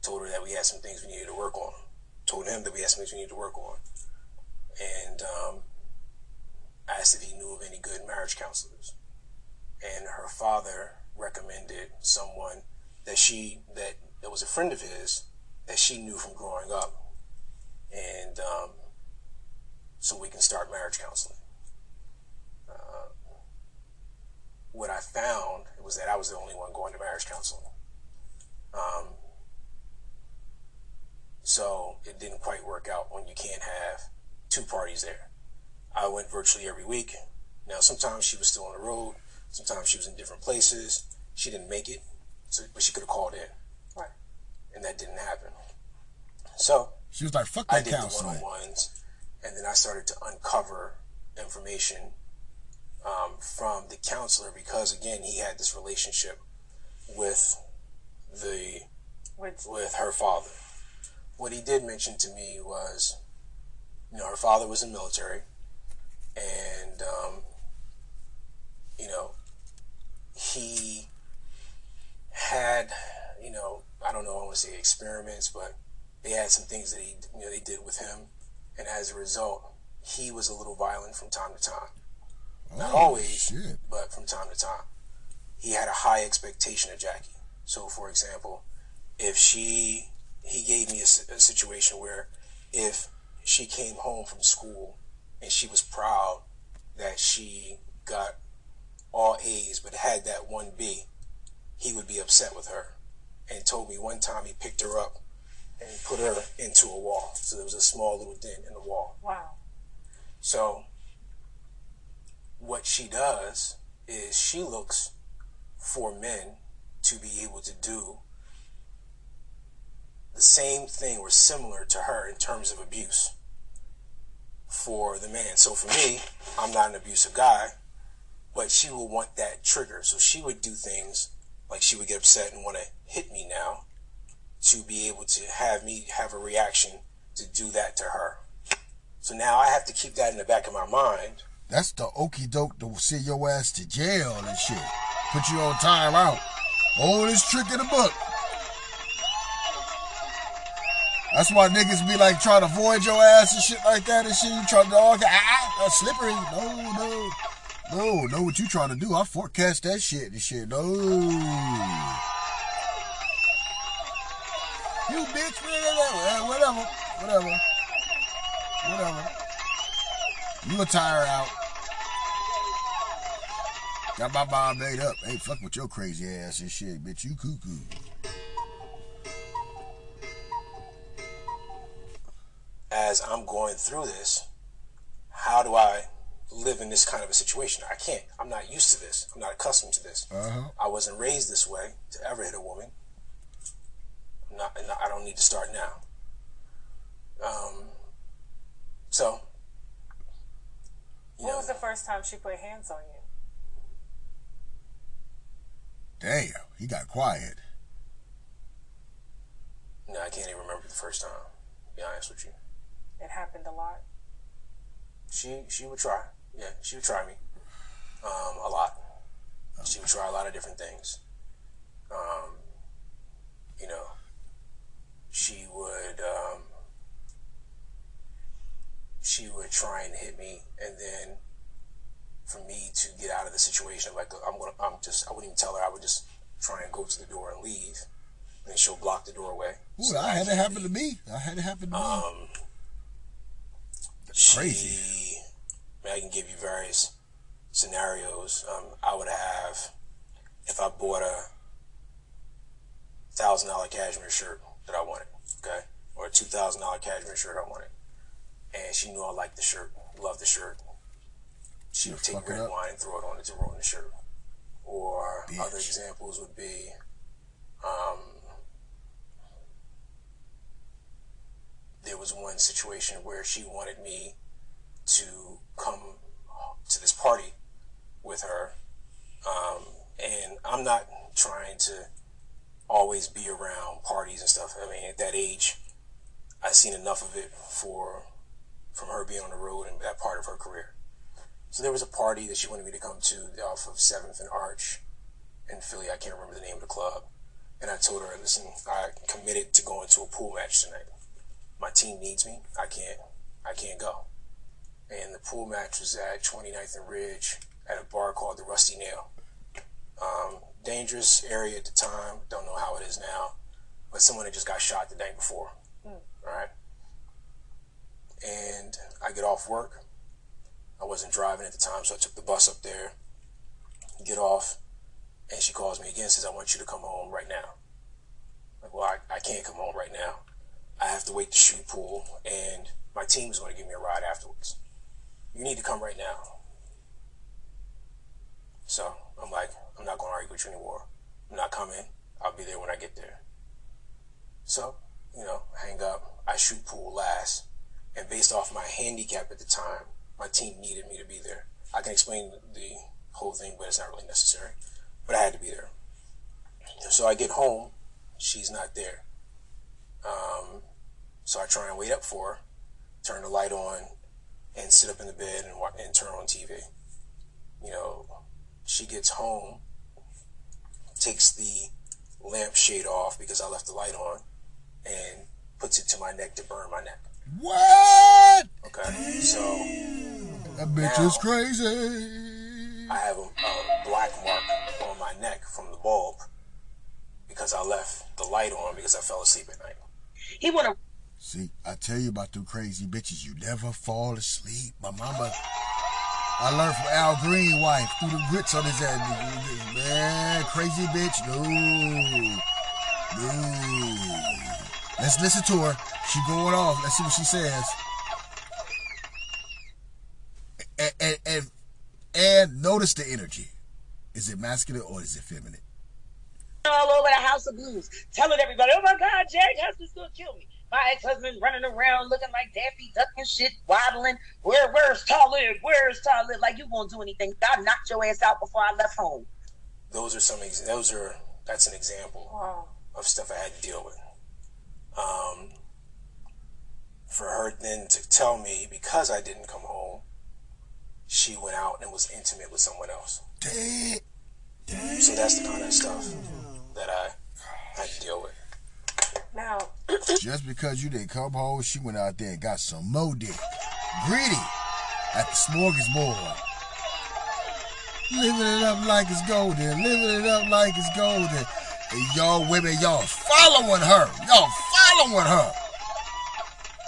told her that we had some things we needed to work on. Told him that we had some things we needed to work on, and um, asked if he knew of any good marriage counselors. And her father recommended someone that she that that was a friend of his that she knew from growing up, and um, so we can start marriage counseling. Uh, what I found was that I was the only one going to marriage counseling. Um, so it didn't quite work out when you can't have two parties there. I went virtually every week. Now, sometimes she was still on the road. Sometimes she was in different places. She didn't make it, so, but she could have called in. Right. And that didn't happen. So She was like, fuck that I that did the one-on-ones, and then I started to uncover information um, from the counselor because again he had this relationship with the Which, with her father. What he did mention to me was, you know, her father was in the military, and um, you know, he had, you know, I don't know, I want to say experiments, but they had some things that he, you know, they did with him, and as a result, he was a little violent from time to time. Not Oh, always, shit. but from time to time. He had a high expectation of Jackie. So, for example, if she, he gave me a, a situation where if she came home from school and she was proud that she got all A's but had that one B, he would be upset with her. And told me one time he picked her up and put her into a wall. So there was a small little dent in the wall. wow. So what she does is she looks for men to be able to do the same thing or similar to her in terms of abuse for the man. So for me, I'm not an abusive guy, but she will want that trigger. So she would do things like she would get upset and want to hit me now to be able to have me have a reaction to do that to her. So now I have to keep that in the back of my mind. That's the okey doke to send your ass to jail and shit. Put you on time out. Oldest trick in the book. That's why niggas be like trying to avoid your ass and shit like that and shit. You try to dog, ah, that's slippery. No, no, no, know what you trying to do. I forecast that shit and shit. No. You bitch, whatever, uh, whatever, whatever, whatever. You a tire out. Got my mind made up. Hey, fuck with your crazy ass and shit, bitch. You cuckoo. As I'm going through this. How do I live in this kind of a situation? I can't. I'm not used to this. I'm not accustomed to this. Uh-huh. I wasn't raised this way to ever hit a woman. I'm not, and I don't need to start now. Um, so, When was the first time she put hands on you? Damn, he got quiet. no, I can't even remember the first time. To be honest with you. It happened a lot. She she would try. Yeah, she would try me. Um, a lot. She would try a lot of different things. Um, you know, she would um, she would try and hit me, and then for me to get out of the situation, like I'm gonna, I'm just, I wouldn't even tell her. I would just try and go to the door and leave, and she'll block the doorway. Ooh, I had it happen to me. I had it happen to me. Um, crazy. I, mean, I can give you various scenarios. Um, I would have, if I bought a thousand dollar cashmere shirt that I wanted, okay, or a two thousand dollar cashmere shirt I wanted, and she knew I liked the shirt, loved the shirt. She would take red up. wine and throw it on it on the shirt. Or other examples would be, um, there was one situation where she wanted me to come to this party with her. Um, and I'm not trying to always be around parties and stuff. I mean, at that age, I've seen enough of it for from her being on the road and that part of her career. So there was a party that she wanted me to come to off of Seventh and Arch in Philly. I can't remember the name of the club. And I told her, listen, I committed to going to a pool match tonight. My team needs me. I can't, I can't go. And the pool match was at 29th and Ridge at a bar called the Rusty Nail. Um, dangerous area at the time. Don't know how it is now. But someone had just got shot the night before. All right. And I get off work. I wasn't driving at the time, so I took the bus up there, get off, and she calls me again, says, I want you to come home right now. Like, well, I, I can't come home right now. I have to wait to shoot pool, and my team is going to give me a ride afterwards. You need to come right now. So I'm like, I'm not going to argue with you anymore. I'm not coming. I'll be there when I get there. So, you know, hang up. I shoot pool last. And based off my handicap at the time, my team needed me to be there. I can explain the whole thing, but it's not really necessary. But I had to be there. So I get home. She's not there. Um, so I try and wait up for her, turn the light on, and sit up in the bed and, wa- and turn on TV. You know, she gets home, takes the lampshade off because I left the light on, and puts it to my neck to burn my neck. What? Okay, so That bitch Now- is crazy. I have a, a black mark on my neck from the bulb because I left the light on because I fell asleep at night. He would have. See, I tell you about them crazy bitches. You never fall asleep. My mama, I learned from Al Green wife through the grits on his head. Man, crazy bitch. No, no. Let's listen to her. She going off. Let's see what she says. And, and, and, and notice the energy. Is it masculine or is it feminine? all over the House of Blues, telling everybody, "Oh my God, Jack Husband's gonna kill me." My ex-husband running around looking like Daffy Duck and shit, waddling. Where, where's Talib? Where's Talib? Like you won't do anything. I knocked your ass out before I left home. Those are some. Ex- those are. That's an example Wow. of stuff I had to deal with. Um, for her then to tell me because I didn't come home, she went out and was intimate with someone else. So that's the kind of stuff that I had to deal with. Now, Just because you didn't come home, she went out there and got some more dick. Greedy at the smorgasbord. Living it up like it's golden. Living it up like it's golden. And y'all women, y'all following her. Y'all following her.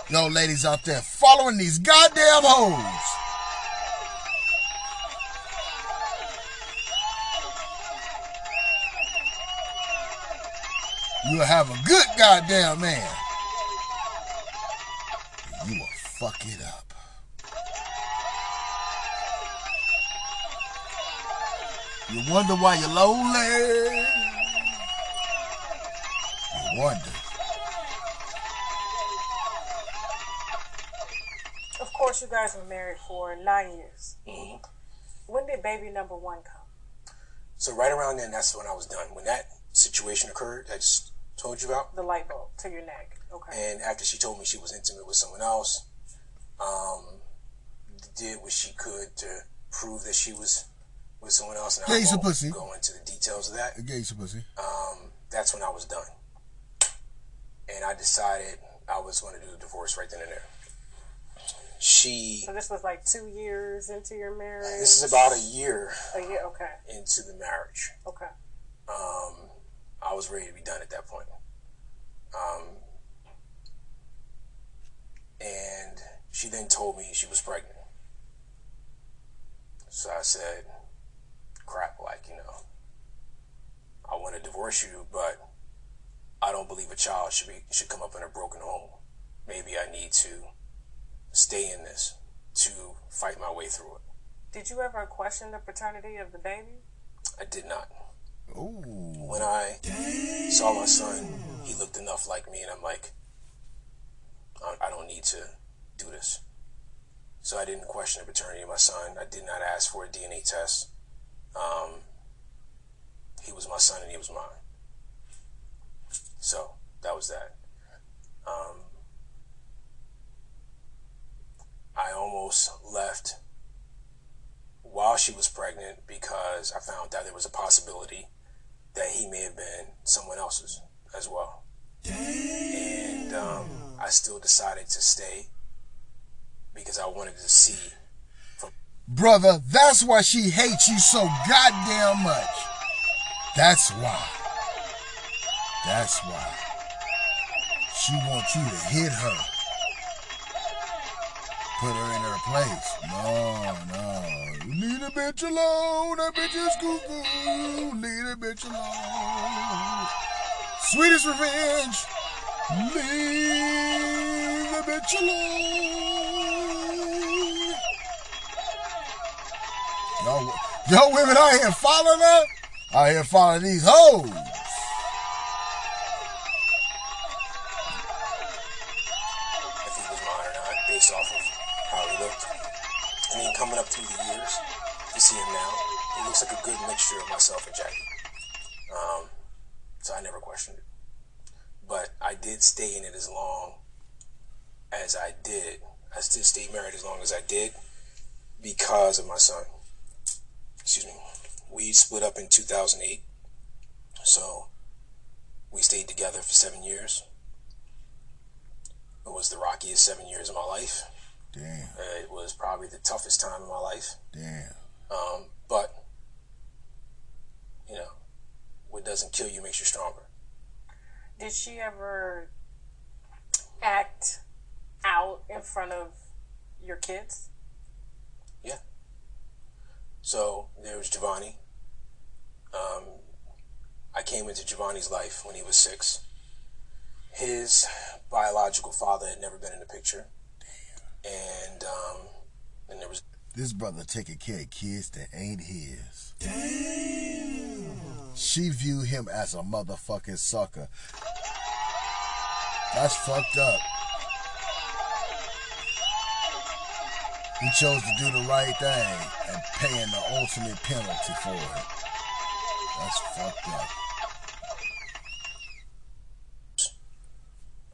Y'all ladies out there following these goddamn hoes. You'll have a good goddamn man. You will fuck it up. You wonder why you're lonely. You wonder. Of course, you guys were married for nine years. When did baby number one come? So right around then, that's when I was done. When that situation occurred, I just told you about. The light bulb to your neck. Okay. And after she told me she was intimate with someone else, um, did what she could to prove that she was with someone else. And I Gave some won't pussy. go into the details of that. Gave some pussy. Um, that's when I was done. And I decided I was going to do a divorce right then and there. She, So this was like two years into your marriage. this is about a year A year. Okay. into the marriage. Okay. Um, I was ready to be done at that point. Um, and she then told me she was pregnant. So I said, crap, like, you know, I want to divorce you, but I don't believe a child should be should come up in a broken home. Maybe I need to stay in this to fight my way through it. Did you ever question the paternity of the baby? I did not. Ooh. When I saw my son, he looked enough like me, and I'm like, I, don't need to do this. So I didn't question the paternity of my son. I did not ask for a DNA test. Um, he was my son, and he was mine. So that was that. Um, I almost left while she was pregnant because I found out there was a possibility that he may have been someone else's as well. And um, I still decided to stay because I wanted to see. Brother, that's why she hates you so goddamn much. That's why. That's why. She wants you to hit her. Put her in her place. No, no. Leave a bitch alone. That bitch is cuckoo. Leave a bitch alone. Sweetest revenge. Leave the bitch alone. Y'all, y'all women out here following her? Out here following these hoes. Myself Jackie. Um, so I never questioned it. But I did stay in it as long as I did. I still stayed married as long as I did because of my son. Excuse me. We split up in 2008. So we stayed together for seven years. It was the rockiest seven years of my life. Damn. Uh, it was probably the toughest time of my life. Damn. Um, but, you know, what doesn't kill you makes you stronger. Did she ever act out in front of your kids? Yeah. So there was Giovanni. Um, I came into Giovanni's life when he was six. His biological father had never been in the picture. And, um, and there was This brother taking care of kids that ain't his. Damn. She viewed him as a motherfucking sucker. That's fucked up. He chose to do the right thing and paying the ultimate penalty for it. That's fucked up.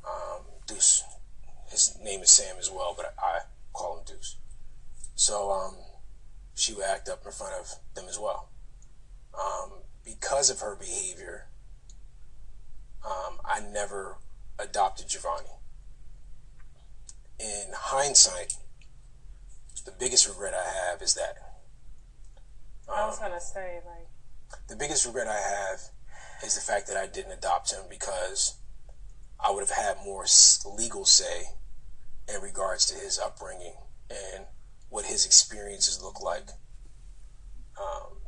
um, Deuce. His name is Sam as well, but I call him Deuce. So um, she would act up in front of them as well. Um, because of her behavior, um, I never adopted Giovanni. In hindsight, the biggest regret I have is that. I was Um, gonna say like the biggest regret I have is the fact that I didn't adopt him because I would have had more legal say in regards to his upbringing and what his experiences look like. Um,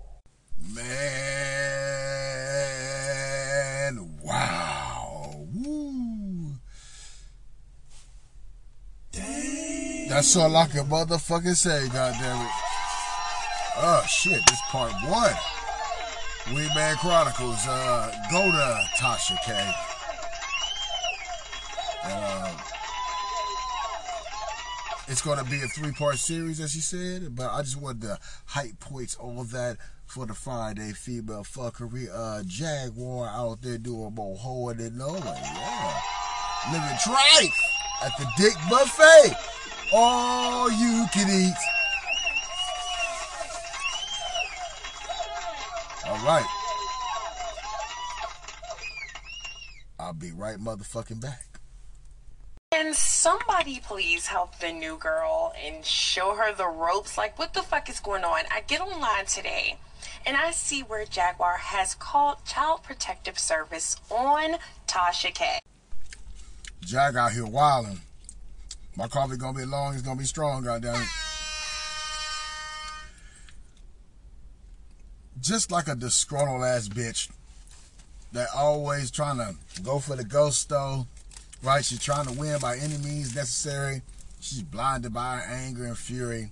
Man, wow. Woo. That's all I can motherfucking say, goddammit. Oh shit, this part one. Wingman Chronicles, uh, go to Tasha K. it's gonna be a three part series, as she said, but I just wanted to hype points all that for the Friday female fuckery. Uh, Jaguar out there doing more hoeing than no one. Yeah. Living trife at the Dick Buffet. All you can eat. All right. I'll be right motherfucking back. Can somebody please help the new girl and show her the ropes? Like, what the fuck is going on? I get online today and I see where Jaguar has called Child Protective Service on Tasha K. Jag out here wilding. My coffee gonna be long, it's gonna be strong, goddamn it. Just like a disgruntled ass bitch that always trying to go for the ghost though, right? She's trying to win by any means necessary. She's blinded by her anger and fury.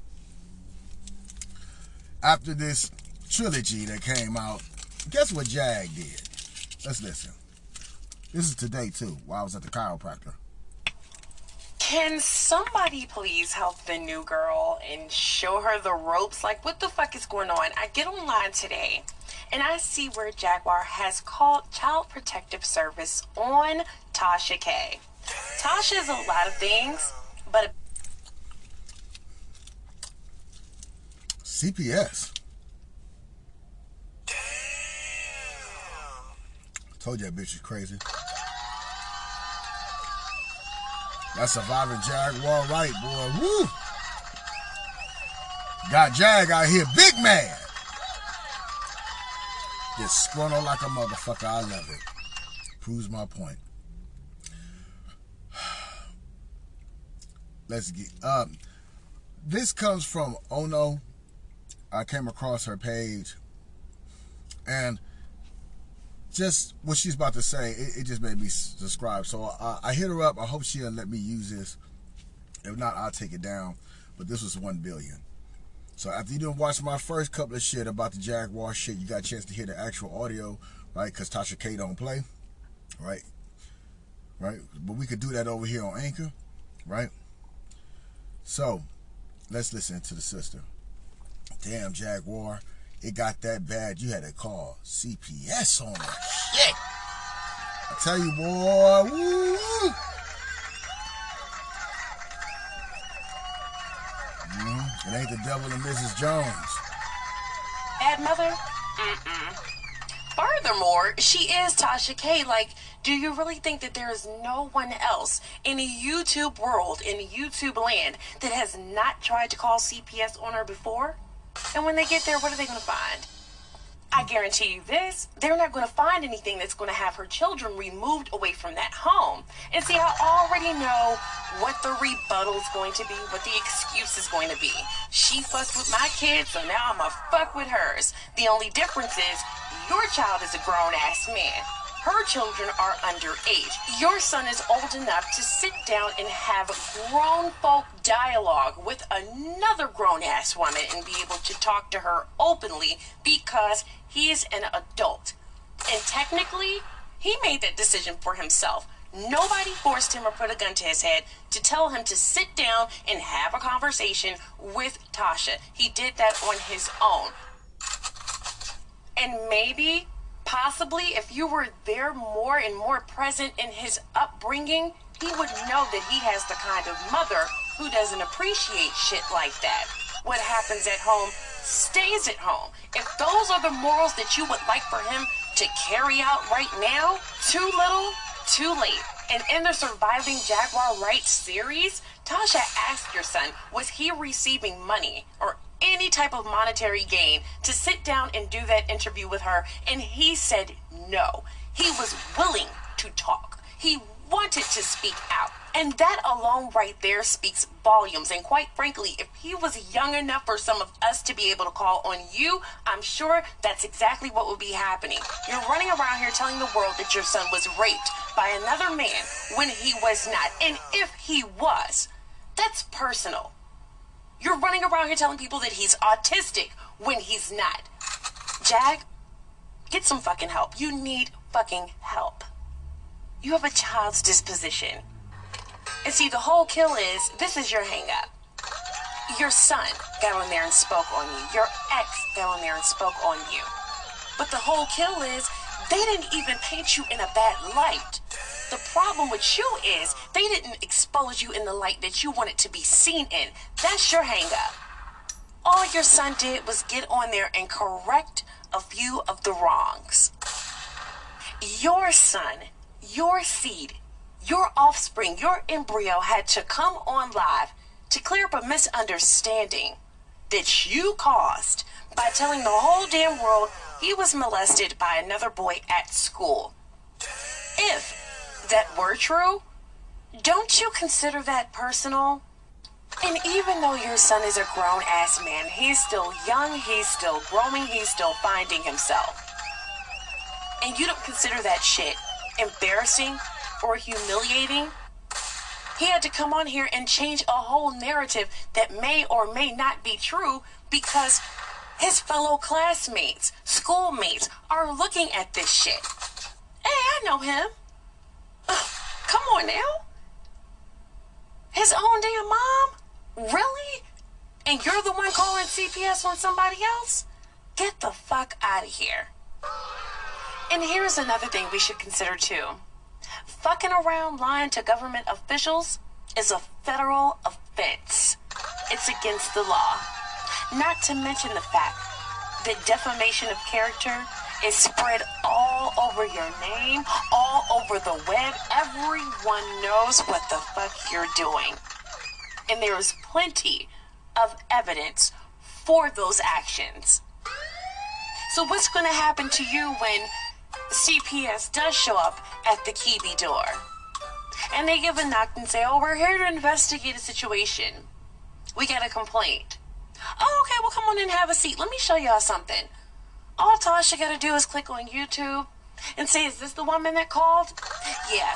After this trilogy that came out, guess what Jag did? Let's listen. This is today too, while I was at the chiropractor. Can somebody please help the new girl and show her the ropes? Like, what the fuck is going on? I get online today and I see where Jaguar has called Child Protective Service on Tasha K. Tasha is a lot of things, but CPS. Damn! Told you that bitch is crazy. That surviving Jaguar Wright, boy. Woo! Got Jag out here, big man. Disgruntled like a motherfucker. I love it. Proves my point. Let's get um this comes from Ono. I came across her page and just what she's about to say, it, it just made me subscribe. So I, I, hit her up. I hope she'll let me use this. If not, I'll take it down. But this was one billion. So after you didn't watch my first couple of shit about the Jaguar shit, you got a chance to hear the actual audio, right? Because Tasha K don't play, right? Right? But we could do that over here on Anchor, right? So let's listen to the sister. Damn Jaguar it got that bad, you had to call CPS on it. Shit. I tell you, boy, woo, It ain't the devil and Mrs. Jones. Bad mother? Mm-mm. Furthermore, she is Tasha K. Like, do you really think that there is no one else in the YouTube world, in YouTube land, that has not tried to call CPS on her before? And when they get there, what are they going to find? I guarantee you this, they're not going to find anything that's going to have her children removed away from that home. And see, I already know what the rebuttal is going to be, what the excuse is going to be. She fucked with my kids, so now I'm going to fuck with hers. The only difference is your child is a grown ass man. Her children are underage. Your son is old enough to sit down and have grown folk dialogue with another grown ass woman and be able to talk to her openly because he's an adult. And technically, he made that decision for himself. Nobody forced him or put a gun to his head to tell him to sit down and have a conversation with Tasha. He did that on his own. And maybe Possibly, if you were there more and more present in his upbringing, he would know that he has the kind of mother who doesn't appreciate shit like that. What happens at home stays at home. If those are the morals that you would like for him to carry out right now, too little, too late. And in the Surviving Jaguar Wright's series, Tasha asked your son, was he receiving money or any type of monetary gain to sit down and do that interview with her. And he said no. He was willing to talk. He wanted to speak out. And that alone right there speaks volumes. And quite frankly, if he was young enough for some of us to be able to call on you, I'm sure that's exactly what would be happening. You're running around here telling the world that your son was raped by another man when he was not. And if he was, that's personal. You're running around here telling people that he's autistic when he's not. Jag, get some fucking help. You need fucking help. You have a child's disposition. And see, the whole kill is this is your hang up. Your son got on there and spoke on you. Your ex got on there and spoke on you. But the whole kill is they didn't even paint you in a bad light. The problem with you is they didn't expose you in the light that you wanted to be seen in. That's your hang up. All your son did was get on there and correct a few of the wrongs. Your son, your seed, your offspring, your embryo had to come on live to clear up a misunderstanding that you caused by telling the whole damn world he was molested by another boy at school. If that were true, don't you consider that personal? And even though your son is a grown ass man, he's still young, he's still growing, he's still finding himself. And you don't consider that shit embarrassing or humiliating? He had to come on here and change a whole narrative that may or may not be true because his fellow classmates, schoolmates are looking at this shit. Hey, I know him. Ugh, come on now. His own damn mom? Really? And you're the one calling CPS on somebody else? Get the fuck out of here. And here's another thing we should consider too. Fucking around lying to government officials is a federal offense. It's against the law. Not to mention the fact that defamation of character is spread all over your name, all over the web. Everyone knows what the fuck you're doing. And there is plenty of evidence for those actions. So, what's going to happen to you when CPS does show up at the Kiwi door? And they give a knock and say, Oh, we're here to investigate a situation. We got a complaint. Oh, okay, well, come on in and have a seat. Let me show y'all something. All Tasha got to do is click on YouTube and say, Is this the woman that called? Yeah.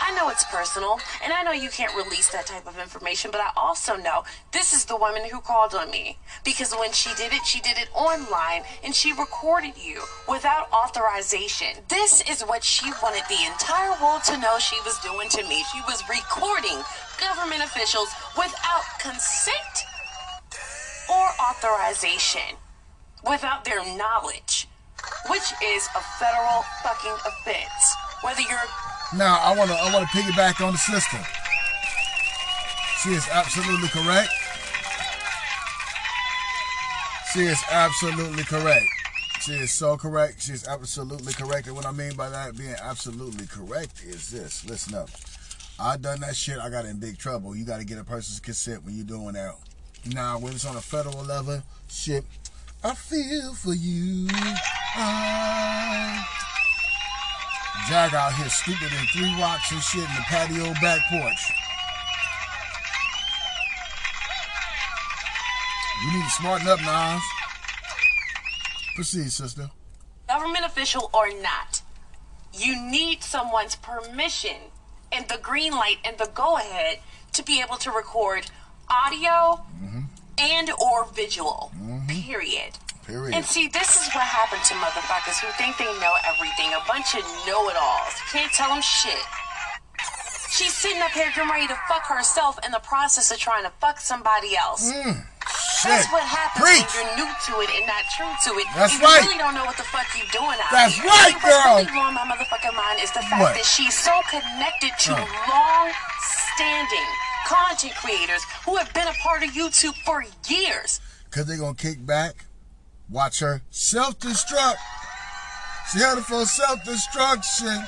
I know it's personal, and I know you can't release that type of information, but I also know this is the woman who called on me. Because when she did it, she did it online, and she recorded you without authorization. This is what she wanted the entire world to know she was doing to me. She was recording government officials without consent or authorization, without their knowledge, which is a federal fucking offense. Whether you're Now I wanna I wanna piggyback on the sister. She is absolutely correct. She is absolutely correct. She is so correct. She is absolutely correct. And what I mean by that being absolutely correct is this. Listen up. I done that shit. I got in big trouble. You got to get a person's consent when you're doing that. Now, when it's on a federal level, shit, I feel for you. I... Jag out here stupid in three rocks and shit in the patio back porch. You need to smarten up, Nas. Proceed, sister. government official or not, you need someone's permission and the green light and the go ahead to be able to record audio mm-hmm. and or visual. Mm-hmm. Period. Period. And see, this is what happened to motherfuckers who think they know everything. A bunch of know-it-alls. Can't tell them shit. She's sitting up here getting ready to fuck herself in the process of trying to fuck somebody else. Hmm. That's what happens Preach. when you're new to it and not true to it. That's you right. really don't know what the fuck you're doing out That's here. right, And What's really blowing my motherfucking mind is the fact What? that she's so connected to long-standing content creators who have been a part of YouTube for years. Because they're going to kick back, watch her self destruct. She headed for self destruction.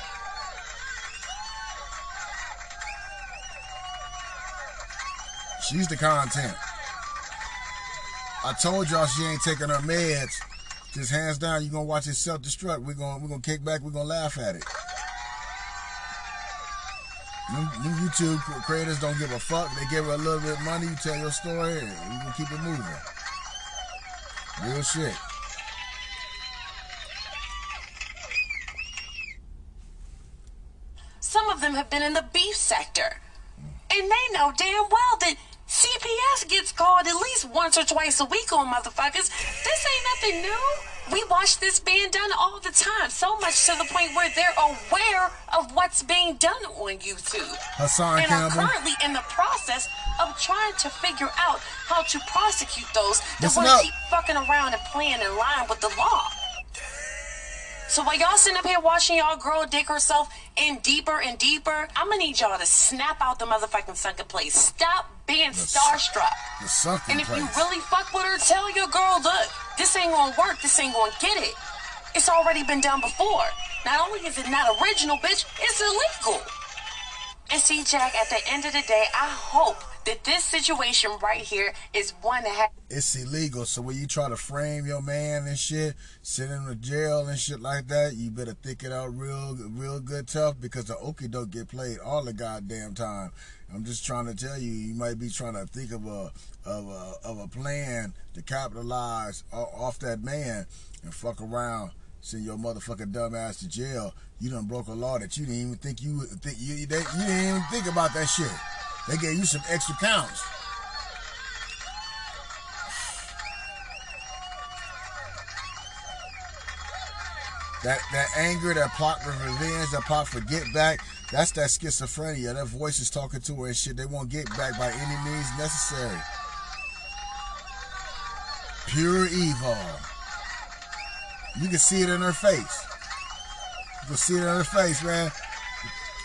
She's the content. I told y'all she ain't taking her meds. Just hands down, you're gonna watch it self destruct. We're gonna we're gonna kick back, we're gonna laugh at it. Them, them YouTube creators don't give a fuck. They give her a little bit of money, you tell your story, and can keep it moving. Real shit. Some of them have been in the beef sector. And they know damn well that CPS gets called at least once or twice a week on motherfuckers. This ain't nothing new. We watch this being done all the time, so much to the point where they're aware of what's being done on YouTube. Hassan and are currently in the process of trying to figure out how to prosecute those that want to keep fucking around and playing in line with the law. So while y'all sitting up here watching y'all girl dig herself in deeper and deeper, I'm gonna need y'all to snap out the motherfucking sunken place. Stop being starstruck. The sunken And if place. you really fuck with her, tell your girl, look, this ain't gonna work. This ain't gonna get it. It's already been done before. Not only is it not original, bitch, it's illegal. And see, Jack, at the end of the day, I hope that this situation right here is one that has. it's illegal. So when you try to frame your man and shit, send in jail and shit like that, you better think it out real, real good tough because the okie doke get played all the goddamn time. I'm just trying to tell you, you might be trying to think of a of a of a plan to capitalize off that man and fuck around. Send your motherfucking dumb ass to jail. You done broke a law that you didn't even think you think you, they, you didn't even think about that shit. They gave you some extra counts. That that anger, that plot for revenge, that plot for get back, that's that schizophrenia. That voice is talking to her and shit. They won't get back by any means necessary. Pure evil. You can see it in her face. You can see it in her face, man.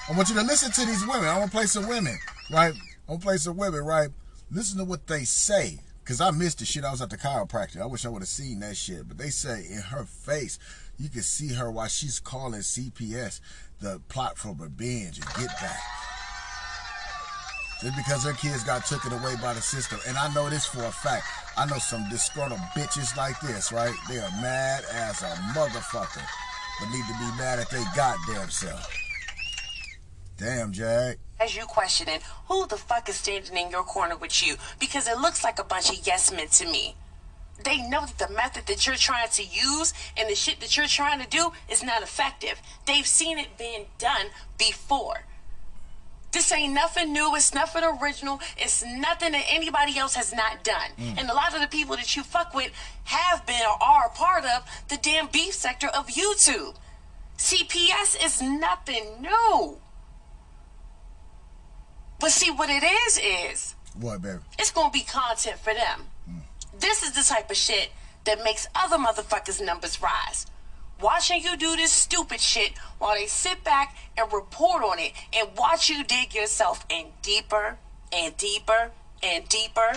I want you to listen to these women. I want to play some women, right? I want to play some women, right? Listen to what they say. Cause I missed the shit. I was at the chiropractor. I wish I would have seen that shit. But they say in her face, you can see her while she's calling CPS the plot for revenge and get back. Just because her kids got taken away by the system. And I know this for a fact. I know some disgruntled bitches like this, right? They are mad as a motherfucker. But need to be mad at their goddamn self. Damn, Jack. As you questioning who the fuck is standing in your corner with you because it looks like a bunch of yes men to me. They know that the method that you're trying to use and the shit that you're trying to do is not effective. They've seen it being done before. This ain't nothing new. It's nothing original. It's nothing that anybody else has not done. Mm. And a lot of the people that you fuck with have been or are a part of the damn beef sector of YouTube. CPS is nothing new. But see, what it is, is What, baby? it's gonna be content for them. This is the type of shit that makes other motherfuckers' numbers rise. Watching you do this stupid shit while they sit back and report on it and watch you dig yourself in deeper and deeper and deeper.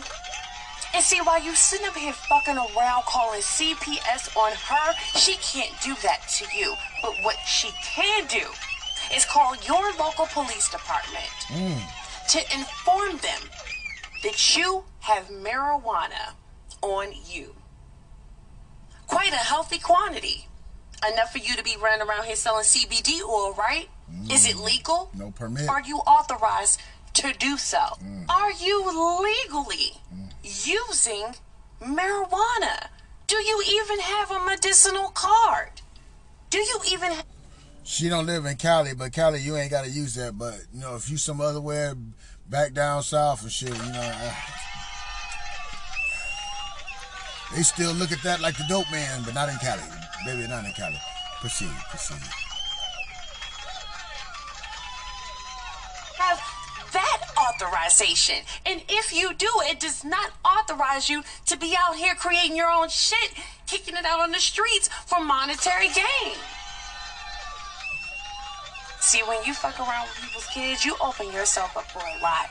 And see, while you sitting up here fucking around calling CPS on her, she can't do that to you. But what she can do is call your local police department mm. to inform them that you have marijuana on you. Quite a healthy quantity. Enough for you to be running around here selling CBD oil, right? Is it mm. legal? No permit. Are you authorized to do so? Mm. Are you legally mm. using marijuana? Do you even have a medicinal card? Do you even ha- She don't live in Cali, but Cali, you ain't got to use that. But you know, if you some other way back down south and shit, you know, they still look at that like the dope man, but not in Cali, baby, not in Cali. Proceed, proceed. have that authorization. And if you do, it does not authorize you to be out here creating your own shit, kicking it out on the streets for monetary gain. See, when you fuck around with people's kids, you open yourself up for a lot.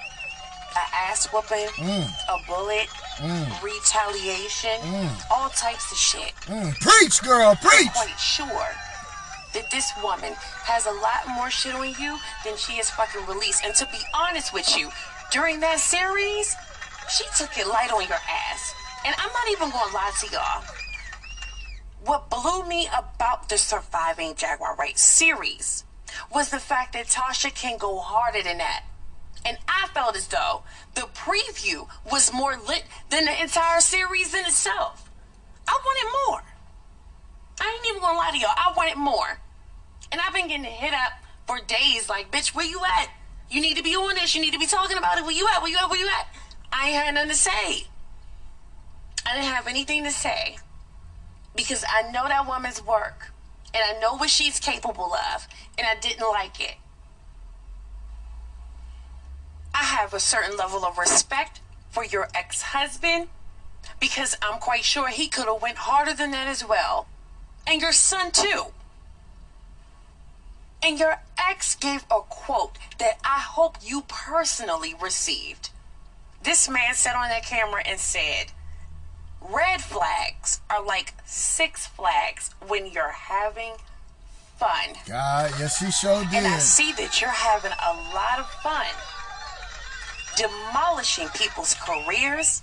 A ass whooping, Mm. a bullet, Mm. retaliation, Mm. all types of shit. Mm, preach, girl, preach. I'm quite sure that this woman has a lot more shit on you than she has fucking released. And to be honest with you, during that series, she took it light on your ass. And I'm not even gonna lie to y'all. What blew me about the Surviving Jaguar Wright series was the fact that Tasha can go harder than that. And I felt as though the preview was more lit than the entire series in itself. I wanted more. I ain't even gonna lie to y'all. I wanted more. And I've been getting hit up for days like, bitch, where you at? You need to be on this. You need to be talking about it. Where you at? Where you at? Where you at? I ain't had nothing to say. I didn't have anything to say because I know that woman's work and I know what she's capable of, and I didn't like it. I have a certain level of respect for your ex-husband because I'm quite sure he could have went harder than that as well. And your son too. And your ex gave a quote that I hope you personally received. This man sat on that camera and said, Red flags are like six flags when you're having fun. God, yes, she sure did. And I see that you're having a lot of fun demolishing people's careers,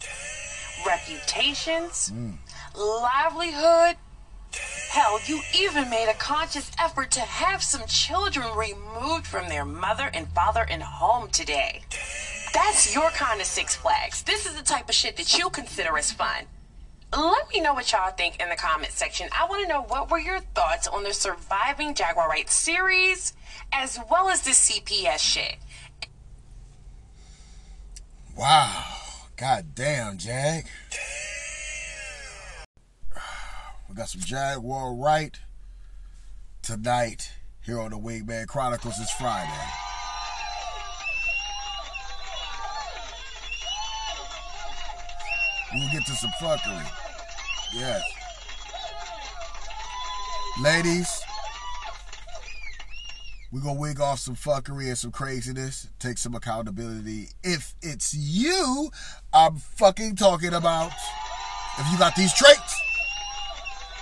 reputations, mm. livelihood. Hell, you even made a conscious effort to have some children removed from their mother and father and home today. That's your kind of Six Flags. This is the type of shit that you consider as fun. Let me know what y'all think in the comment section. I want to know what were your thoughts on the Surviving Jaguar Wright's series as well as the CPS shit. Wow. God damn, Jag. We got some Jaguar Wright tonight here on the Wingman Chronicles. It's Friday. We'll get to some fuckery. Yes. Ladies, we're gonna wig off some fuckery and some craziness, take some accountability. If it's you, I'm fucking talking about. If you got these traits,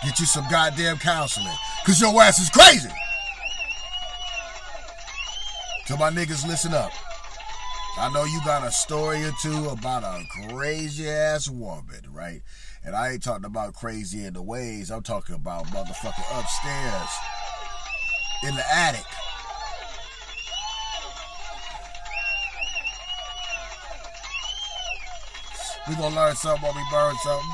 get you some goddamn counseling. Cause your ass is crazy. So my niggas, listen up. I know you got a story or two about a crazy ass woman, right? And I ain't talking about crazy in the ways. I'm talking about motherfucking upstairs in the attic. We gonna learn something while we burn something.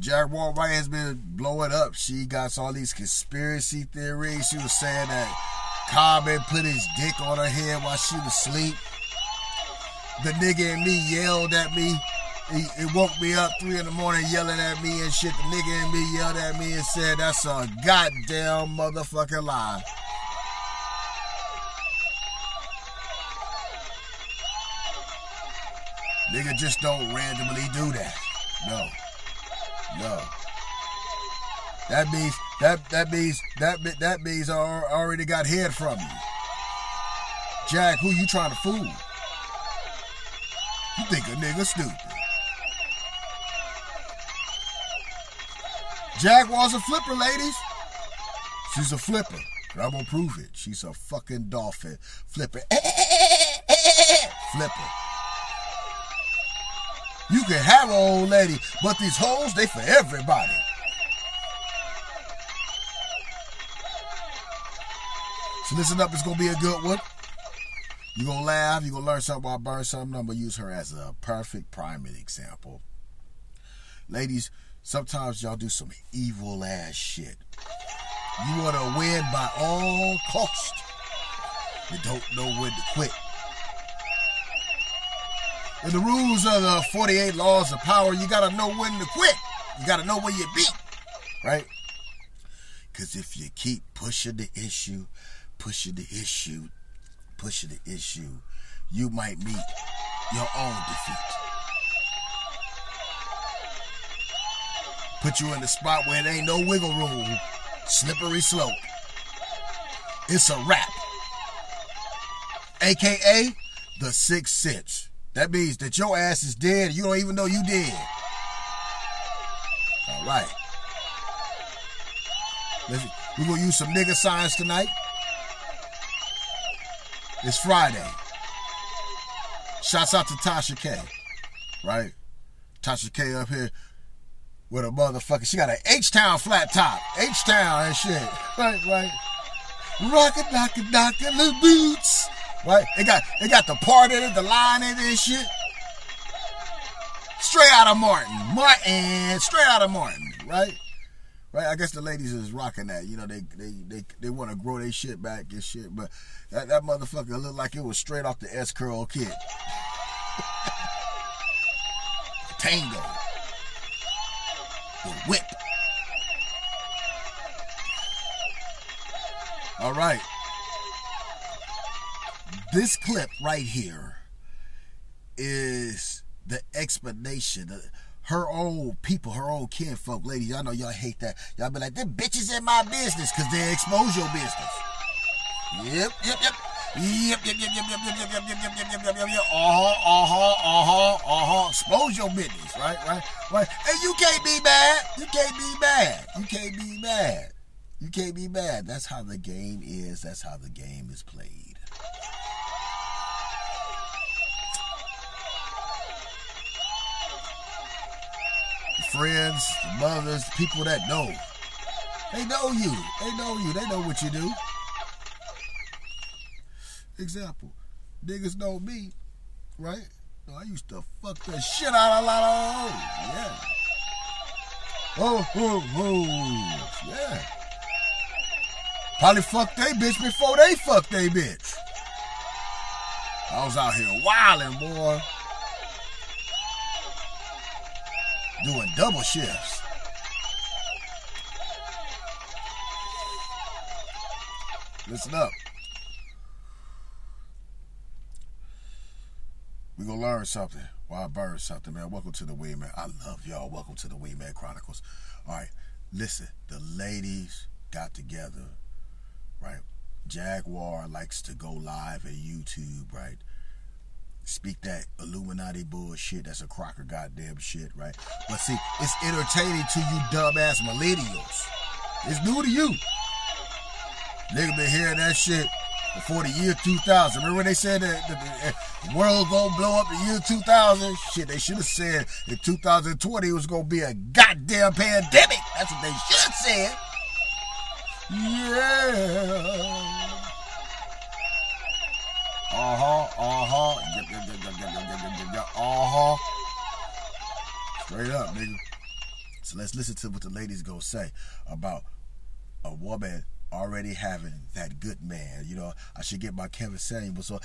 Jaguar Wright has been blowing up. She got all these conspiracy theories. She was saying that Common put his dick on her head while she was asleep. The nigga and me yelled at me. He, he woke me up three in the morning yelling at me and shit. The nigga and me yelled at me and said, that's a goddamn motherfucking lie. Nigga just don't randomly do that. No. No. That means that that means that that means I already got head from you. Jack, who you trying to fool? You think a nigga stupid. Jaguar's a flipper, ladies. She's a flipper. And I'm gonna prove it. She's a fucking dolphin. Flipper. Flipper. You can have an old lady, but these hoes, they for everybody. So listen up, it's gonna be a good one. You're gonna laugh, you're gonna learn something I burn something. I'm gonna use her as a perfect primate example. Ladies, sometimes y'all do some evil ass shit. You wanna win by all cost. You don't know when to quit. In the rules of the 48 laws of power, you gotta know when to quit. You gotta know where you beat. Right? Because if you keep pushing the issue, pushing the issue, pushing the issue, you might meet your own defeat. Put you in the spot where there ain't no wiggle room, slippery slope. It's a wrap. AKA the sixth sense. That means that your ass is dead you don't even know you dead. All right. We're going to use some nigga signs tonight. It's Friday. Shouts out to Tasha K. Right? Tasha K up here with a motherfucker. She got an H-Town flat top. H-Town and shit. Right, right. Rocket, rocket, knockin' the boots. Right? It got it got the part in it, the line in it and shit. Straight out of Martin. Martin. Straight out of Martin, right? Right? I guess the ladies is rocking that. You know, they they they, they want to grow their shit back and shit. But that, that motherfucker looked like it was straight off the S Curl kit. Tango. The whip. All right. This clip right here is the explanation. Her old people, her old kinfolk, ladies, y'all know y'all hate that. Y'all be like, them bitches in my business because they expose your business. Yep, yep, yep. Yep, yep, yep, yep, yep, yep, yep, yep, yep, yep, yep, yep, yep, yep. Yep. Uh-huh, uh-huh, uh-huh, uh-huh. Expose your business, right, right, right. And you can't be mad. You can't be mad. You can't be mad. You can't be mad. That's how the game is. That's how the game is played. Friends, mothers, people that know. They know you. They know you. They know what you do. Example. Niggas know me, right? I used to fuck the shit out of a lot of hoes. Yeah. Oh, oh, oh. Yeah. Probably fucked they bitch before they fucked they bitch. I was out here wilding, boy. Doing double shifts. Listen up. we gonna learn something I burn something, man. Welcome to the Weed Man. I love y'all. Welcome to the Weed Man Chronicles. All right, listen. The ladies got together, right? Jaguar likes to go live at YouTube, right? Speak that Illuminati bullshit. That's a Crocker goddamn shit, right? But see, it's entertaining to you dumbass millennials. It's new to you. Nigga been hearing that shit before the year 2000. Remember when they said that eh, the, world gonna blow up the year 2000? Shit, they should have said in 2020 it was gonna be a goddamn pandemic. That's what they should have said. Yeah. Uh huh. Uh huh. Yep, yep, yep, yep, yep, yep, yep. Uh huh. Straight up, nigga. So let's listen to what the ladies go say about a woman already having that good man. You know, I should get my Kevin Samuels on.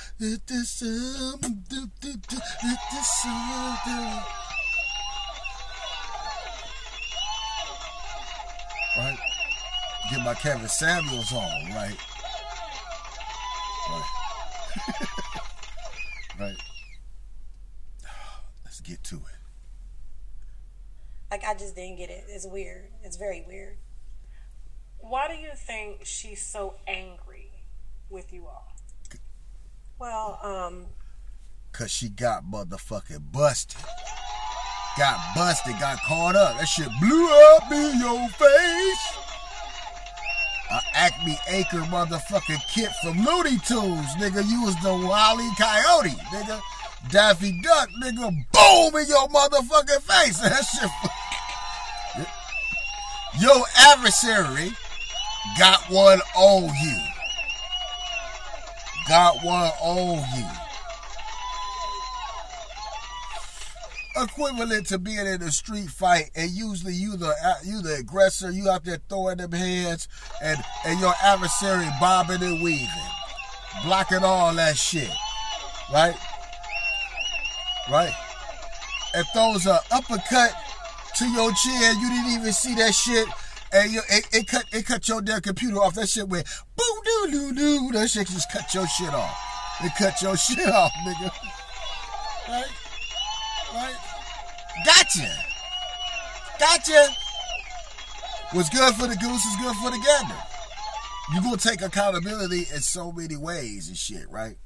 Right? Get my Kevin Samuels on, right? Right. right. Let's get to it. Like I just didn't get it. It's weird. It's very weird. Why do you think she's so angry with you all? Well, um, Cause she got motherfucking busted. Got busted, got caught up. That shit blew up in your face. A Acme Acre motherfucking kit from Looney Tunes, nigga. You was the Wally Coyote, nigga. Daffy Duck, nigga. Boom in your motherfucking face. That shit. Your adversary got one on you. Got one on you. Equivalent to being in a street fight, and usually you the you the aggressor. You out there throwing them hands, and and your adversary bobbing and weaving, blocking all that shit, right? Right? And throws a uppercut to your chin. You didn't even see that shit. And you, it, it cut it cut your damn computer off. That shit went boo doo doo doo. That shit just cut your shit off. It cut your shit off, nigga. Right? Right? Gotcha. Gotcha. What's good for the goose is good for the gander. You gonna take accountability in so many ways and shit, right?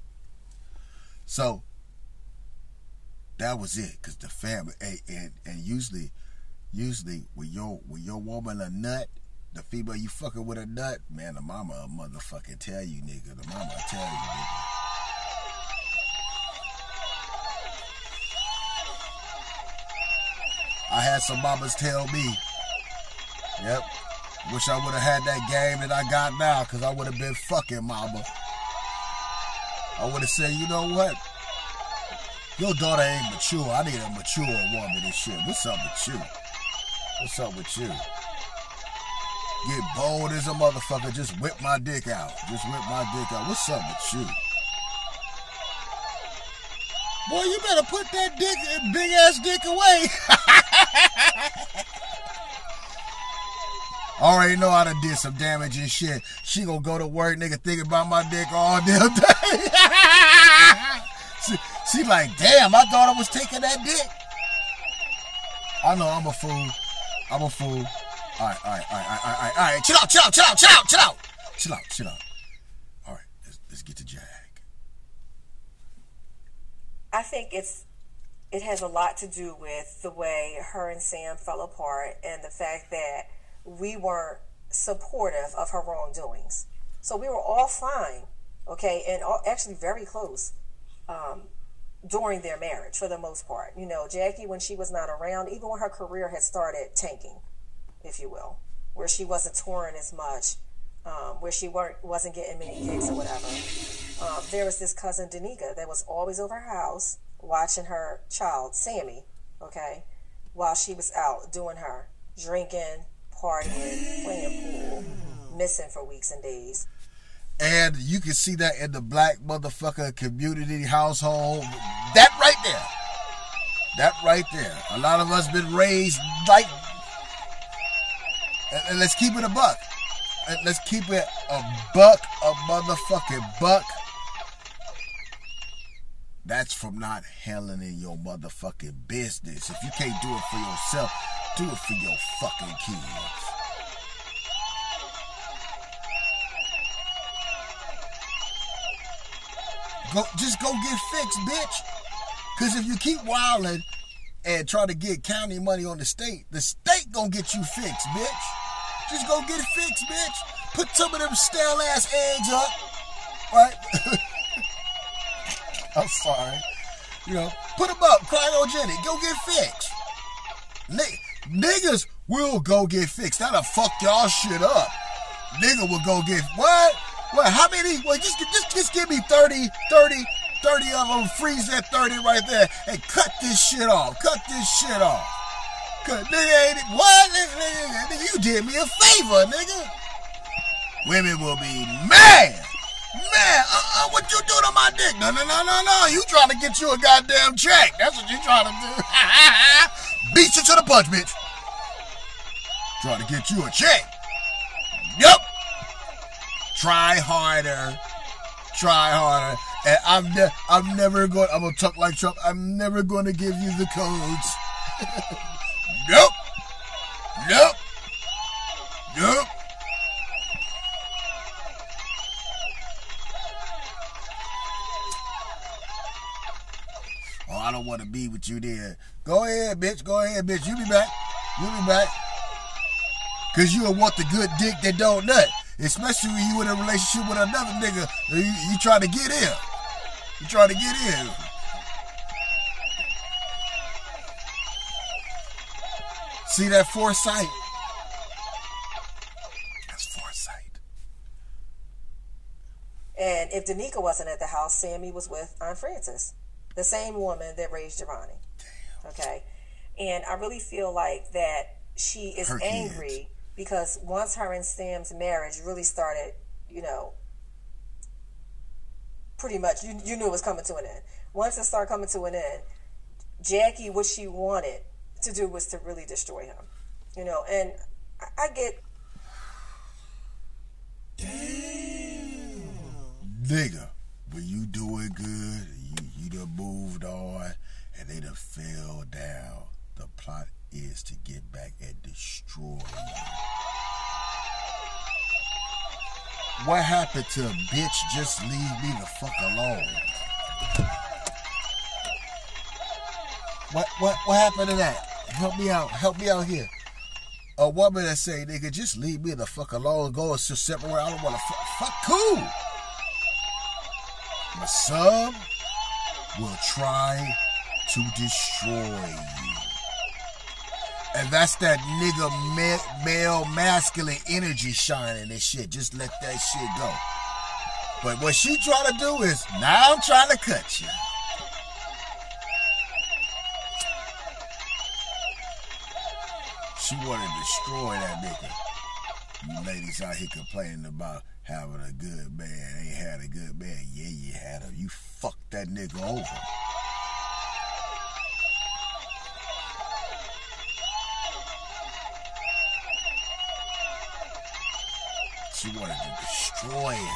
So that was it, cause the family and, and, and usually usually when your when your woman a nut, the female you fucking with a nut, man, the mama a motherfucking tell you, nigga. The mama tell you, nigga. I had some mamas tell me, yep, wish I would have had that game that I got now, cause I would have been fucking mama. I would have said, you know what? Your daughter ain't mature. I need a mature woman and shit. What's up with you? What's up with you? get bold as a motherfucker, just whip my dick out. Just whip my dick out. What's up with you? Boy, you better put that dick, big ass dick away. Already know I done did some damage and shit. She gonna go to work, nigga, thinking about my dick all damn day. she, she like, damn, I thought I was taking that dick. I know I'm a fool. I'm a fool. All right, all right, all right, all right, all right, all right. Chill out, chill out, chill out, chill out, chill out, chill out, chill out. All right, let's, let's get to Jag. I think it's it has a lot to do with the way her and Sam fell apart and the fact that we weren't supportive of her wrongdoings. So we were all fine, okay, and all, actually very close um, during their marriage for the most part. You know, Jackie, when she was not around, even when her career had started tanking, if you will, where she wasn't touring as much, um, where she weren't wasn't getting many gigs or whatever. Um, there was this cousin Danica that was always over her house watching her child Sammy, okay, while she was out doing her drinking, partying, playing pool, missing for weeks and days. And you can see that in the black motherfucker community household. That right there. That right there. A lot of us been raised like and, let's keep it a buck. And let's keep it a buck, a motherfucking buck. That's from not handling your motherfucking business. If you can't do it for yourself, do it for your fucking kids. Go, just go get fixed, bitch. Cause if you keep wilding and try to get county money on the state, the state gonna get you fixed, bitch. Just go get fixed, bitch. Put some of them stale ass eggs up, right? I'm sorry. You know, put them up, cryogenic. Go get fixed. N- niggas will go get fixed. That'll fuck y'all shit up. Nigga will go get what? What? How many? Well, just just just give me 30, 30, 30 of them. Freeze that 30 right there and cut this shit off. Cut this shit off. Cause nigga ain't it. What? Nigga, nigga, you did me a favor, nigga. Women will be mad. Man, uh-uh, what my dick? No, no, no, no, no. You trying to get you a goddamn check. That's what you trying to do. Beat you to the punch, bitch. Trying to get you a check. Yup. Try harder. Try harder. And I'm ne- I'm never going I'm gonna talk like Trump. I'm never gonna give you the codes. nope. Nope. Nope. Oh, I don't want to be with you there. Go ahead, bitch. Go ahead, bitch. You be back. You be back. Cause you'll want the good dick that don't nut. Especially when you in a relationship with another nigga. You, you trying to get in. You trying to get in. See that foresight? That's foresight. And if Danica wasn't at the house, Sammy was with Aunt Frances, the same woman that raised Giovanni. Okay. And I really feel like that she is Her angry kids. because once her and Sam's marriage really started, you know, pretty much you, you knew it was coming to an end. Once it started coming to an end, Jackie, what she wanted to do was to really destroy him. You know, and I, I get Nigga, when you doing good, you, done moved on, and they done fell down. The plot is to get back and destroy you. What happened to bitch just leave me the fuck alone? What what what happened to that? Help me out. Help me out here. A woman that say, nigga, just leave me the fuck alone. Go and sit separate. I don't want to fuck. Fuck cool. My some will try to destroy you. And that's that nigga ma- male masculine energy shining and shit. Just let that shit go. But what she trying to do is, now I'm trying to cut you. She want to destroy that nigga. You ladies out here complaining about having a good man. Ain't had a good man. Yeah, you had him. You fucked that nigga over. She wanted to destroy him.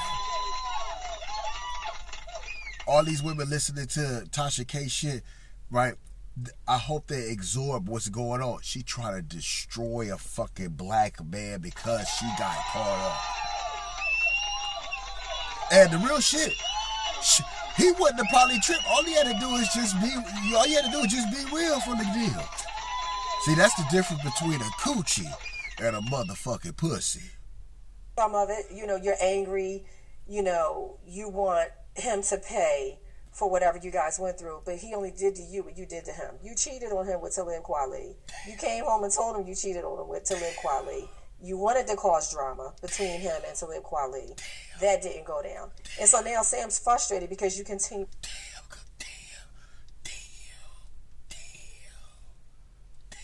All these women listening to Tasha K shit, right? I hope they absorb what's going on. She trying to destroy a fucking black man because she got caught up. And the real shit, he wouldn't have probably tripped. All he had to do is just be. All he had to do is just be real from the deal. See, that's the difference between a coochie and a motherfucking pussy. Some of it, you know, you're angry. You know, you want him to pay for whatever you guys went through, but he only did to you what you did to him. You cheated on him with Talib Kweli. You came home and told him you cheated on him with Talib Kweli. You wanted to cause drama between him and Talib Kweli. That didn't go down. And so now Sam's frustrated because you continue. Damn, damn, damn, damn,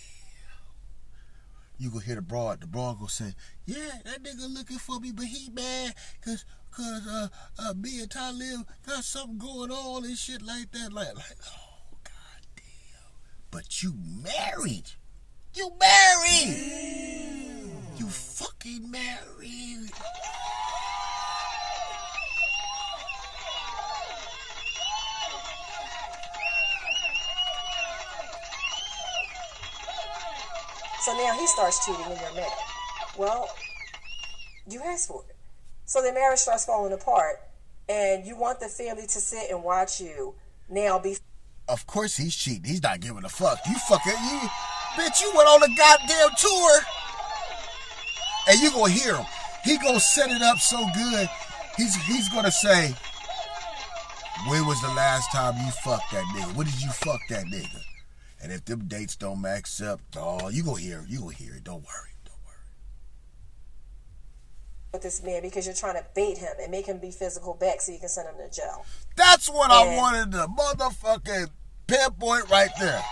You gonna hear the broad. The broad gonna say, "Yeah, that nigga looking for me, but he mad cause cause uh uh me and Talib got something going on and shit like that." Like like oh god damn. But you married. You married. You fucking married. So now he starts cheating and you're mad. Well, you asked for it. So the marriage starts falling apart, and you want the family to sit and watch you now be. Of course he's cheating. He's not giving a fuck. You fucking you, bitch. You went on a goddamn tour, and you're gonna hear him. He gonna set it up so good. He's he's gonna say, "When was the last time you fucked that nigga? When did you fuck that nigga?" And if them dates don't max up, oh, you gonna hear it. You gonna hear it. Don't worry. Don't worry. With this man because you're trying to bait him and make him be physical back so you can send him to jail. That's what And- I wanted to motherfucking pinpoint right there.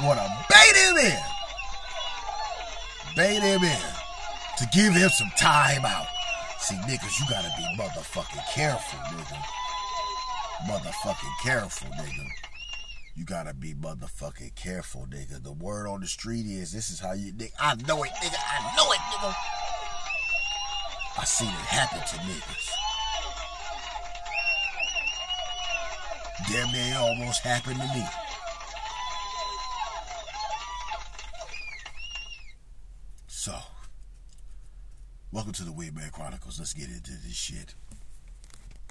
Wanna bait him in. Bait him in. To give him some time out. See, niggas, you gotta be motherfucking careful, nigga. Motherfucking careful, nigga. You gotta be motherfucking careful, nigga. The word on the street is this is how you nigga. I know it, nigga. I know it, nigga. I seen it happen to niggas. Damn near almost happened to me. So, welcome to the Man Chronicles. Let's get into this shit.